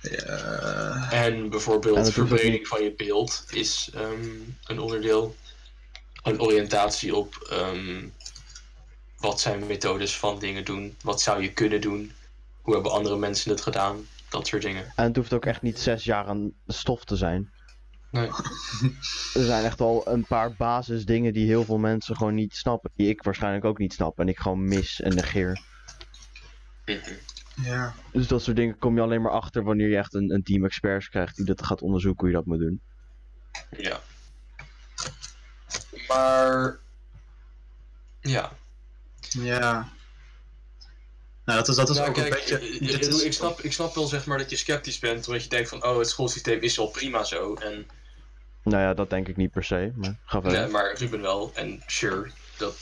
Ja, En bijvoorbeeld En verbreding van je beeld is ehm, een onderdeel. Een oriëntatie op ehm, wat zijn methodes van dingen doen, wat zou je kunnen doen, hoe hebben andere mensen het gedaan, dat soort dingen. En het hoeft ook echt niet zes jaar aan stof te zijn. Nee. Er zijn echt al een paar basisdingen die heel veel mensen gewoon niet snappen. Die ik waarschijnlijk ook niet snap en ik gewoon mis en negeer. Ja. Dus dat soort dingen kom je alleen maar achter wanneer je echt een, een team experts krijgt die dat gaat onderzoeken hoe je dat moet doen. Ja. Maar. Ja. ja. Nou, dat is, dat is Nou, ook kijk, een beetje... ik, ik, is- ik snap, ik snap wel zeg maar dat je sceptisch bent, omdat je denkt van, oh, het schoolsysteem is wel prima zo. En, Nou ja, dat denk ik niet per se, maar ga verder. nee, maar Ruben wel, en sure, dat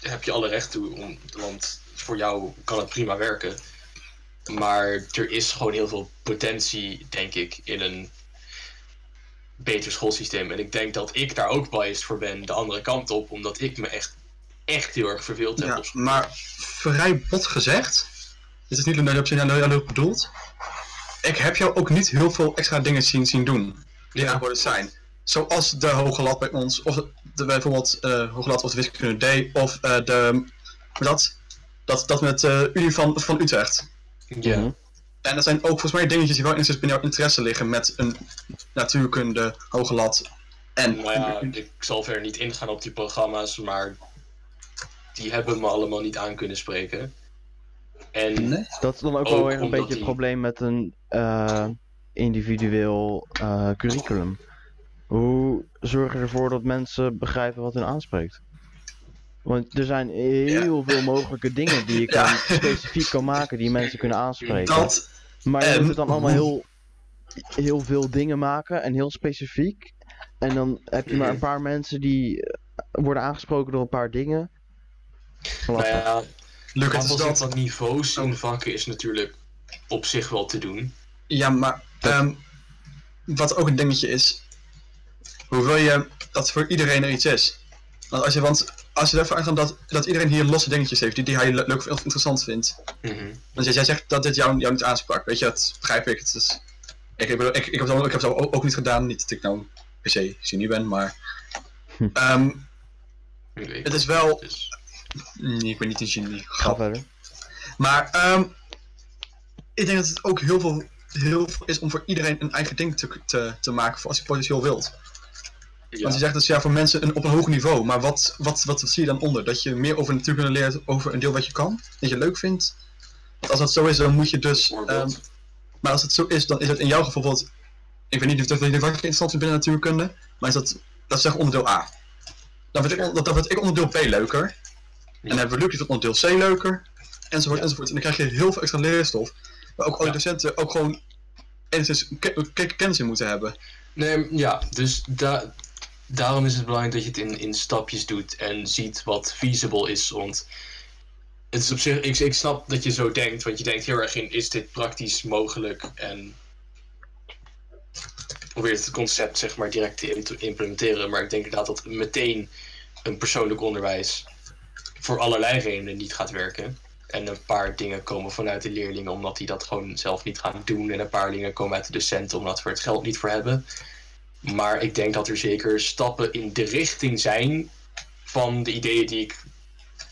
heb je alle recht toe, om, want voor jou kan het prima werken. Maar er is gewoon heel veel potentie, denk ik, in een beter schoolsysteem. En ik denk dat ik daar ook biased voor ben, de andere kant op, omdat ik me echt, echt heel erg verveeld heb Ja, op school. maar vrij bot gezegd, dit is niet naar de naar leuk bedoeld. Ik heb jou ook niet heel veel extra dingen zien, zien doen die worden zijn. Zoals de hoge lat bij ons, of de, bijvoorbeeld eh hoge lat of de wiskunde D, of eh, de, dat, dat, dat met eh Unie van, van Utrecht. Ja. Mhm. En er zijn ook volgens mij dingetjes die wel in binnen jouw interesse liggen met een natuurkunde, hoge lat en... Nou ja, ik zal verder niet ingaan op die programma's, maar die hebben me allemaal niet aan kunnen spreken. En Nee? Dat is dan ook Ook wel weer een beetje het probleem met een eh, individueel eh, curriculum. Hoe zorg je ervoor dat mensen begrijpen wat hun aanspreekt? Want er zijn heel veel mogelijke dingen die je kan, Ja. specifiek kan maken die mensen kunnen aanspreken. Dat, maar je moet het dan allemaal heel, heel veel dingen maken en heel specifiek. En dan heb je maar een paar mensen die eh, worden aangesproken door een paar dingen. Nou ja, Luc, het is dat... van niveaus in vakken is natuurlijk op zich wel te doen. Ja, maar ehm, wat ook een dingetje is, hoe wil je dat voor iedereen er iets is? Want als je, want als je ervan uitgaat dat, dat iedereen hier losse dingetjes heeft die, die hij le- leuk of interessant vindt. Mhm. Want jij, jij zegt dat dit jou, jou niet aansprak, weet je, dat begrijp ik. Het is, ik, ik, bedoel, ik, ik, heb het ik heb het ook, ook niet gedaan, niet dat ik nou per se genie ben, maar... Weet het is wel... Dus, Nee, ik ben niet een genie. Ga Grap. verder. Maar ehm, ik denk dat het ook heel veel, heel veel is om voor iedereen een eigen ding te, te, te maken voor als je potentieel wilt. ja. Want je zegt dus ja, voor mensen een, op een hoog niveau. Maar wat, wat, wat, zie je dan onder? Dat je meer over natuurkunde leert over een deel wat je kan, dat je leuk vindt. Want als dat zo is, dan moet je dus. ehm, maar als het zo is, dan is het in jouw geval bijvoorbeeld. Ik weet niet of dat je interessant vindt binnen natuurkunde, maar is dat, dat is zeg onderdeel A. Dan vind ik, dat, dan vind ik onderdeel B leuker. En dan hebben we Luc die vindt onderdeel C leuker. Enzovoort, enzovoort. En dan krijg je heel veel extra leerstof. Waar ook alle docenten ook gewoon kennis in moeten hebben. Nee, ja, dus da daarom is het belangrijk dat je het in, in stapjes doet en ziet wat feasible is. Want het is op zich, ik, ik snap dat je zo denkt, want je denkt heel erg in: is dit praktisch mogelijk? En probeert het concept zeg maar direct te im- implementeren. Maar ik denk inderdaad dat meteen een persoonlijk onderwijs voor allerlei redenen niet gaat werken. En een paar dingen komen vanuit de leerlingen omdat die dat gewoon zelf niet gaan doen. En een paar dingen komen uit de docenten omdat we het geld niet voor hebben. Maar ik denk dat er zeker stappen in de richting zijn van de ideeën die ik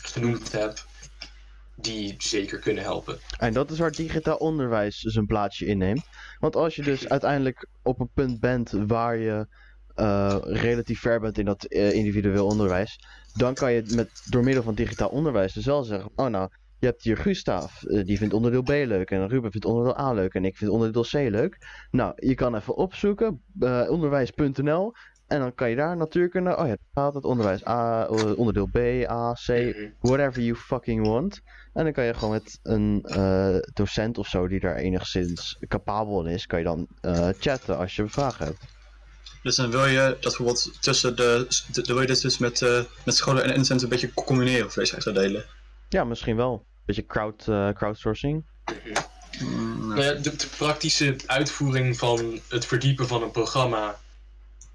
genoemd heb, die zeker kunnen helpen. En dat is waar digitaal onderwijs zijn plaatsje inneemt. Want als je dus uiteindelijk op een punt bent waar je eh, relatief ver bent in dat eh, individueel onderwijs, dan kan je met, door middel van digitaal onderwijs dus wel zeggen: Oh, nou, je hebt hier Gustav, eh, die vindt onderdeel B leuk, en Ruben vindt onderdeel A leuk, en ik vind onderdeel C leuk. Nou, je kan even opzoeken, eh, onderwijs.nl, en dan kan je daar natuurkunde, oh ja, gaat het onderwijs A, eh, onderdeel B, A, C, whatever you fucking want. En dan kan je gewoon met een docent of zo die daar enigszins capabel in is, kan je dan chatten als je vragen hebt. Dus dan wil je dat bijvoorbeeld tussen de. de- wil je dit dus met, met scholen en incenten een beetje combineren of deze delen. Ja, misschien wel. Beetje crowd, eh, crowdsourcing. Mm, Nou ja, de, de praktische uitvoering van het verdiepen van een programma.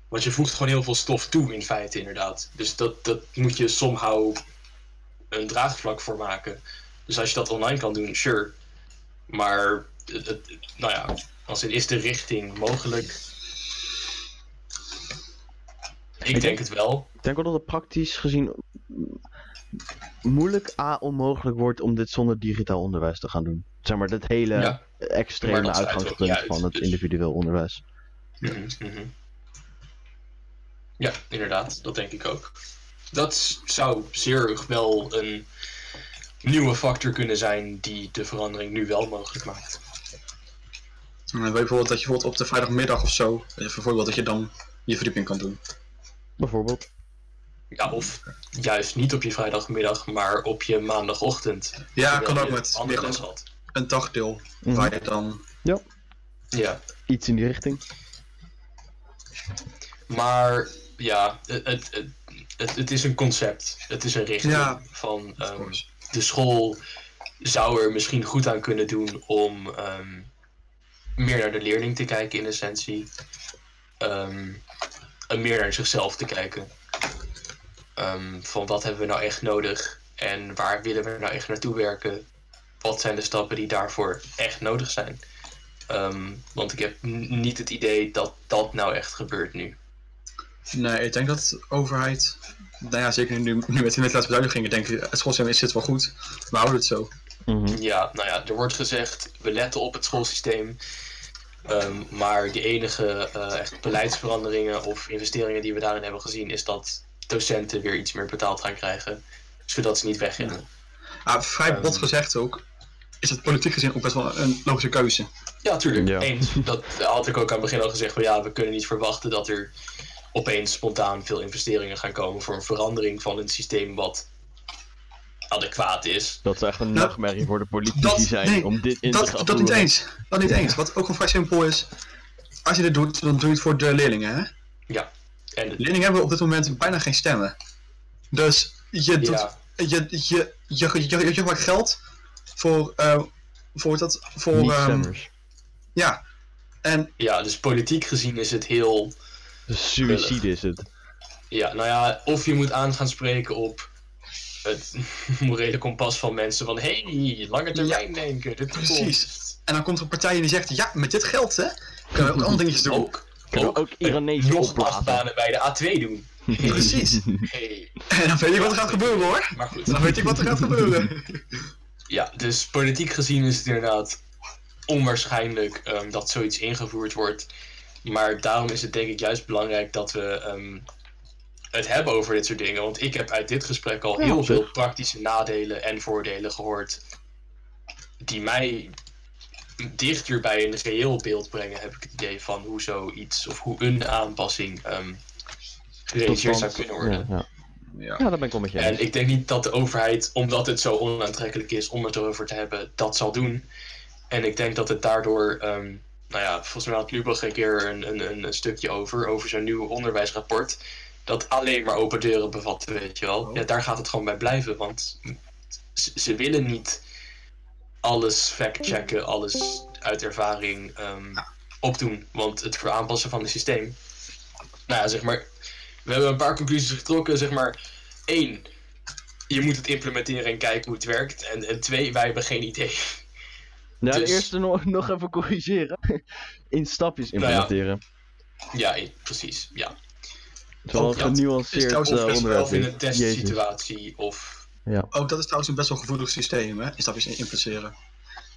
Want je voegt gewoon heel veel stof toe, in feite, inderdaad. Dus dat, dat moet je somehow een draagvlak voor maken. Dus als je dat online kan doen, sure. Maar, het, het- nou ja, als in is de richting mogelijk? Ik denk het wel. Ik denk wel dat het praktisch gezien moeilijk A onmogelijk wordt om dit zonder digitaal onderwijs te gaan doen. Zeg maar, dat hele Ja. Extreme dat uitgangspunt uit, van het dus- individueel onderwijs. Mhm, mhm. Ja, inderdaad, dat denk ik ook. Dat zou zeer wel een nieuwe factor kunnen zijn die de verandering nu wel mogelijk maakt. Je bijvoorbeeld dat je bijvoorbeeld op de vrijdagmiddag of zo. Bijvoorbeeld dat je dan je verdieping kan doen. Bijvoorbeeld. Ja, of juist niet op je vrijdagmiddag, maar op je maandagochtend. Ja, kan ook met andere meer les gewoon had. een dagdeel. Mhm. Waar je dan. Ja, Iets in die richting. maar ja, het, het, het, het, is een concept. Het is een richting Ja, van ehm, de school zou er misschien goed aan kunnen doen om ehm, meer naar de leerling te kijken in essentie. Ehm, en meer naar zichzelf te kijken. Ehm, van wat hebben we nou echt nodig en waar willen we nou echt naartoe werken? Wat zijn de stappen die daarvoor echt nodig zijn? Ehm, want ik heb niet het idee dat dat nou echt gebeurt nu. Nee, ik denk dat de overheid. Nou ja, zeker nu, nu met de laatste bezuinigingen, denk ik, het schoolsysteem is zit wel goed. We houden het zo. Mhm. Ja, nou ja, er wordt gezegd, we letten op het schoolsysteem. Ehm, maar de enige eh, echt beleidsveranderingen of investeringen die we daarin hebben gezien, is dat docenten weer iets meer betaald gaan krijgen. Zodat ze niet wegrennen. Ah, vrij Ehm. bot gezegd ook, is het politiek gezien ook best wel een logische keuze. Ja, tuurlijk. Ja. Eens. Dat had ik ook aan het begin al gezegd. Van ja, we kunnen niet verwachten dat er opeens spontaan veel investeringen gaan komen voor een verandering van een systeem wat adequaat is. Dat zou echt een Nou, nachtmerrie voor de politici dat- zijn nee, om dit in te Dat, gaan dat niet eens. Dat niet eens. Wat ook gewoon vrij simpel is. Als je dit doet, dan doe je het voor de leerlingen, hè? Ja. En Leerlingen hebben op dit moment bijna geen stemmen. Dus je, doet, ja, je, je, je, je, je, je maakt geld voor, eh, voor dat, voor, ehm, ja. En ja, dus politiek gezien is het heel. Suïcide is het. Ja, nou ja, of je moet aan gaan spreken op het morele kompas van mensen van hé, hey, lange termijn denken, de toekomst. Precies. En dan komt er een partij die zegt, ja, met dit geld, hè, kunnen we ook andere dingetjes doen. Ook, We ook Iranese nog opblazen. acht banen bij de A2 doen. Precies. Hey. En dan weet ik wat er gaat gebeuren, hoor. Maar goed, Dan weet ik wat er gaat gebeuren. ja, dus politiek gezien is het inderdaad onwaarschijnlijk ehm, dat zoiets ingevoerd wordt. Maar daarom is het denk ik juist belangrijk dat we ehm, het hebben over dit soort dingen. Want ik heb uit dit gesprek al Ja, heel veel praktische nadelen en voordelen gehoord. Die mij dichter bij een reëel beeld brengen, heb ik het idee van hoe zoiets of hoe een aanpassing ehm gerealiseerd zou kunnen worden. Ja, ja. Ja. ja, daar ben ik wel met je En ik denk niet dat de overheid, omdat het zo onaantrekkelijk is om het erover te hebben, dat zal doen. En ik denk dat het daardoor, ehm, nou ja, volgens mij had Lubach een keer een, een, een stukje over, over zo'n nieuw onderwijsrapport, dat alleen maar open deuren bevat, weet je wel. Oh. Ja, daar gaat het gewoon bij blijven, want ze, ze willen niet alles factchecken, alles uit ervaring ehm, opdoen. Want het voor aanpassen van het systeem, nou ja, zeg maar, we hebben een paar conclusies getrokken, zeg maar, één, je moet het implementeren en kijken hoe het werkt. En, en twee, wij hebben geen idee. De dus- eerste nog, nog even corrigeren. In stapjes Nou ja. implementeren. Ja, precies. Ja. Is genuanceerd eh, onderwerp Of in een testsituatie of... Ook dat is trouwens een best wel gevoelig systeem, hè? Is dat eens implementeren.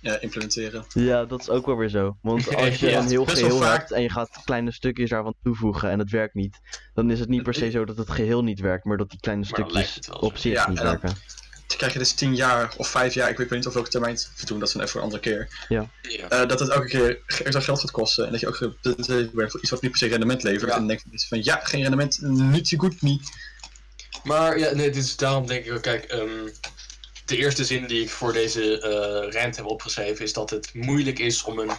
Ja, implementeren. Ja, dat is ook wel weer zo. Want als je Ja, een heel geheel vaak- hebt en je gaat kleine stukjes daarvan toevoegen en het werkt niet, dan is het niet per se zo dat het geheel niet werkt, maar dat die kleine stukjes op zich Ja, niet werken. Dan krijg je dus 10 jaar of 5 jaar, ik weet niet of welke termijn te doen, dat is dan even voor een andere keer. Ja. Eh, dat het elke keer extra geld gaat kosten en dat je ook wordt voor iets wat niet per se rendement levert. Ja. En dan denk je dus van ja, geen rendement, niet zo goed niet. Maar ja, nee, dus daarom denk ik ook, kijk, ehm, de eerste zin die ik voor deze eh rant heb opgeschreven is dat het moeilijk is om een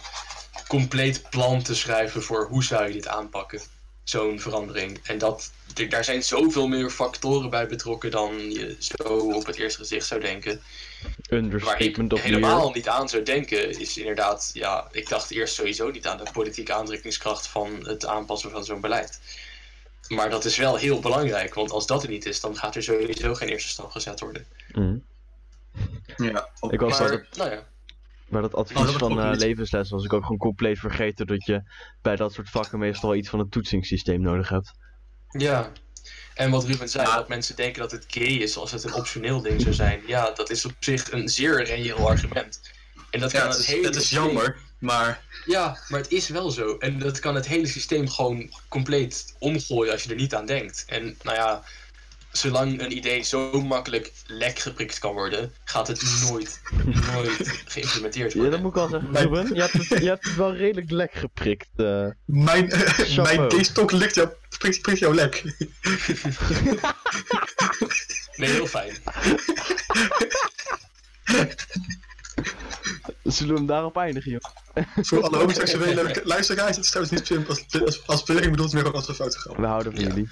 compleet plan te schrijven voor hoe zou je dit aanpakken, zo'n verandering. En dat, daar zijn zoveel meer factoren bij betrokken dan je zo op het eerste gezicht zou denken. Waar ik helemaal niet aan zou denken, is inderdaad, ja, ik dacht eerst sowieso niet aan de politieke aantrekkingskracht van het aanpassen van zo'n beleid. Maar dat is wel heel belangrijk, want als dat er niet is, dan gaat er sowieso geen eerste stap gezet worden. Mhm. Ja, ook- Ik was Maar, dat- nou ja, Maar dat advies dat van eh, levensles was ik ook gewoon compleet vergeten dat je bij dat soort vakken meestal iets van een toetsingssysteem nodig hebt. ja. En wat Ruben zei, Ja. dat mensen denken dat het gay is als het een optioneel ding zou zijn. Ja, dat is op zich een zeer reëel argument. En dat ja, kan het, het, is, hele het is systeem- jammer, maar Ja, maar het is wel zo. En dat kan het hele systeem gewoon compleet omgooien als je er niet aan denkt. En nou ja, zolang een idee zo makkelijk lek geprikt kan worden, gaat het nooit, nooit geïmplementeerd Ja, worden. dat moet ik wel zeggen. Ruben, je hebt, het, je hebt het wel redelijk lek geprikt. eh. mijn, Chapeau. mijn gaystok ligt jou, prikt, prikt jouw lek. Nee, heel fijn. Zullen we hem daarop eindigen, joh? Voor alle homoseksuele luisteraars, het is trouwens niet slim als, als, als bedoeld, meer gewoon als een fotograaf. We houden van Ja. jullie.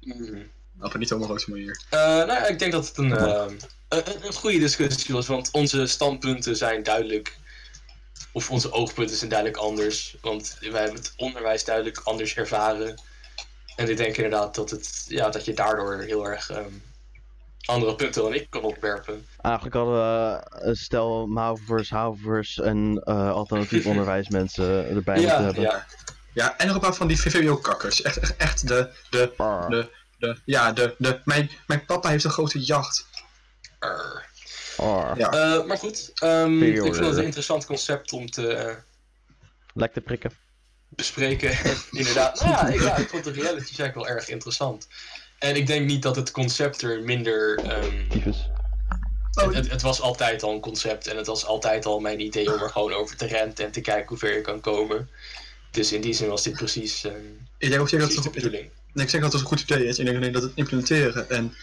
Mm. Maar niet homo's manier. Eh, nou ja, ik denk dat het een, eh, een, een goede discussie was, want onze standpunten zijn duidelijk, of onze oogpunten zijn duidelijk anders. Want wij hebben het onderwijs duidelijk anders ervaren. En ik denk inderdaad dat, het, ja, dat je daardoor heel erg ehm, andere punten dan ik kan opwerpen. Eigenlijk hadden we eh, een stel MAVers, HAVers en eh, alternatief onderwijsmensen erbij moeten hebben. ja, Ja, en nog een paar van die VVO-kakkers. Echt, echt, echt de, de, Arr. de, de, ja, de, de, mijn, mijn papa heeft een grote jacht. Arr. Arr. Ja. Eh, maar goed, ehm, ik vind het een interessant concept om te Lek te prikken. bespreken. Inderdaad, nou ja, ik, ja, ik vond de reality check wel erg interessant. En ik denk niet dat het concept er minder ehm, Tyfus. Oh, Het, het was altijd al een concept en het was altijd al mijn idee om er gewoon over te renten en te kijken hoe ver je kan komen. Dus in die zin was dit precies, eh, ik denk ook zeker dat precies de het, bedoeling. nee, ik zeg dat het een goed idee is. Ik denk alleen dat het implementeren en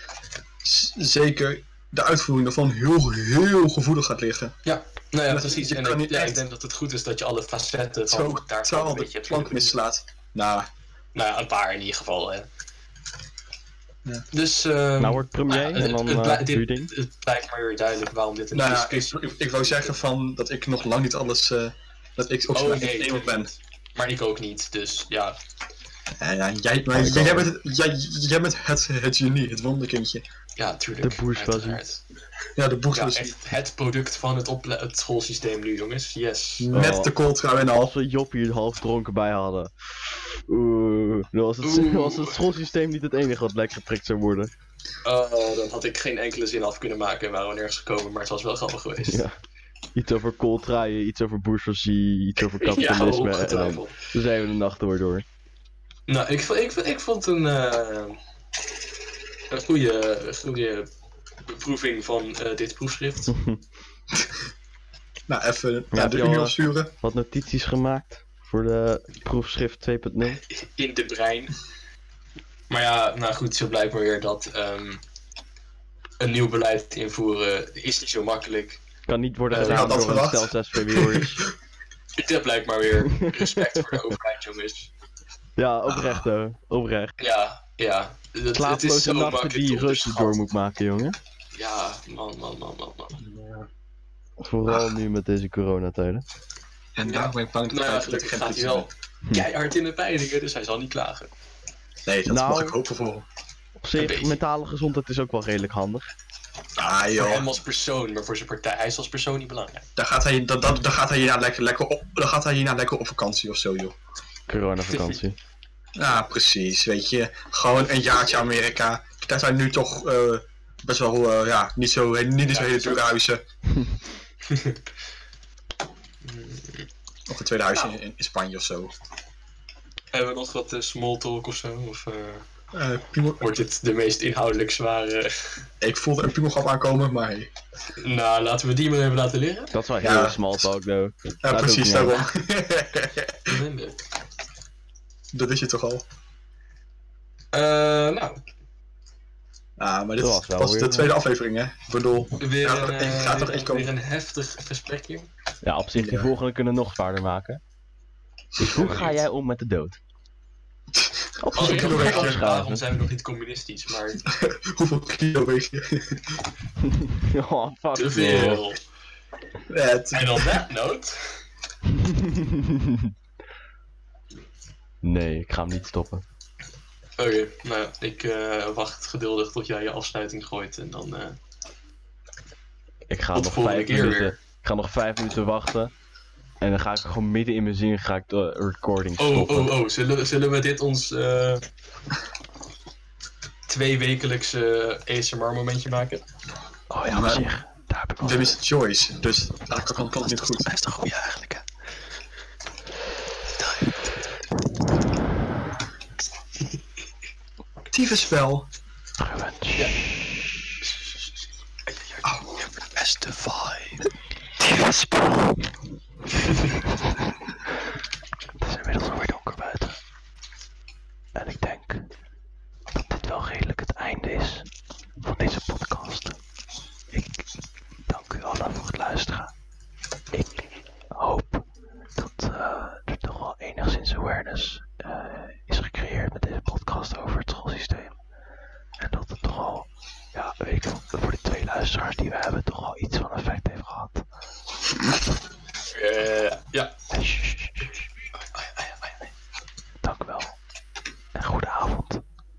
zeker de uitvoering ervan heel, heel gevoelig gaat liggen. Nou ja, precies. En ik, ja, ik denk dat het goed is dat je alle facetten van daarvan een beetje hebt plank mislaat. Nou, Nou ja, een paar in ieder geval. Hè. Ja. Dus. ehm, Nou wordt premier nou en het- dan het, eh, dit- huurding. het blijkt maar weer duidelijk waarom dit een Nou ja, ik, discussie ik, ik wou zeggen van dat ik nog lang niet alles. eh, dat ik ook Oh, nee, ben. Maar ik ook niet, dus ja. Ja, ja, jij, maar, bent, jij, jij bent het, het genie, het wonderkindje. Ja, tuurlijk. De bourgeoisie. uiteraard. Ja, de boek Ja, is echt het product van het, het schoolsysteem nu, jongens. Yes. met Oh. de kooltrui en al. Als we Job hier half dronken bij hadden. Oeh, dan was het, Oeh. was het schoolsysteem niet het enige wat lek geprikt zou worden. Oh, dan had ik geen enkele zin af kunnen maken en waren we nergens gekomen, maar het was wel grappig geweest. Ja. Iets over kooltruien, iets over bourgeoisie, iets over Ja, kapitalisme. en dan zijn we de nacht door door. Nou, ik, vond- ik, vond- ik vond een, eh, een goede, goede beproeving van eh, dit proefschrift. Nou, even Ja, naar de eh, opsturen. Wat notities gemaakt voor de proefschrift 2.0. in de brein. Maar ja, nou goed, zo blijkt maar weer dat ehm, een nieuw beleid invoeren is niet zo makkelijk. Kan niet worden gedaan dat door een stel 6 februari's. Dat blijkt maar weer respect voor de overheid, jongens. Ja, oprecht hoor. Oprecht. Ja, ja. Het, het is zo nachten die Russen door moet maken, jongen. Ja, man, man, man, man, man. Vooral nu met deze coronatijden. En daar ben ik bang dat Nou ja, gelukkig gaat hij wel keihard in de peilingen, dus hij zal niet klagen. Nee, dat Nou, mag ik hopen voor. Op zich, beetje. mentale gezondheid is ook wel redelijk handig. Ah Voor joh, hem als persoon, maar voor zijn partij, hij is als persoon niet belangrijk. dan gaat hij, dan, dan gaat hij hierna lekker, lekker, op, dan gaat hij hierna lekker op vakantie of zo joh. Coronavakantie. Ja, precies, weet je. Gewoon een jaartje Amerika. Daar zijn nu toch eh, best wel, eh, ja, niet zo, niet, niet zo Ja, hele zo. dure huizen. Of een tweede huisje Nou. in, in Spanje of zo. Hebben we nog wat eh, small talk of zo? Of eh, Eh, piemel- wordt dit de meest inhoudelijk zware... ik voelde een piemelgrap aankomen, maar hey. nou, laten we die maar even laten liggen. Dat is wel Ja. heel small talk, though. Ja, precies daarom. Dat wist je toch al. Eh, nou, Ah, maar dit Dat was wel was weer, de eh, tweede aflevering, hè? Ik bedoel, weer, ik eh, echt komen. weer een heftig gesprekje. Ja, op zich, die Ja. volgende kunnen nog zwaarder maken. Dus hoe ga jij om met de dood? Op Als zich ik kilo weeg wel je? waarom opschuiven. zijn we nog niet communistisch, maar hoeveel kilo weeg je? Oh, fuck. te veel. En on that note, nee, ik ga hem niet stoppen. Oké, nou ja, ik eh, wacht geduldig tot jij je afsluiting gooit en dan... eh, Ik ga Tot nog vijf keer minuten. weer. Ik ga nog vijf minuten wachten. En dan ga ik gewoon midden in mijn zin ga ik de recording Oh, stoppen. oh, oh, zullen, zullen we dit ons eh tweewekelijkse ASMR momentje maken? Oh ja, Maar- zich. Daar heb ik. Wim is choice, dus dat kan, kan niet goed. is toch goed eigenlijk, hè? Tyfusspel. Ruben, Ja. Oh, Beste vibe. Het is inmiddels alweer donker buiten. En ik denk dat dit wel redelijk het einde is van deze podcast. Ik dank u allen voor het luisteren. Ik hoop dat eh, er toch wel enigszins awareness eh, is gecreëerd met deze podcast over het schoolsysteem. En dat het toch al, ja, weet ik veel, voor de twee luisteraars die we hebben, toch al iets van effect heeft gehad. Eh, ja. Shh,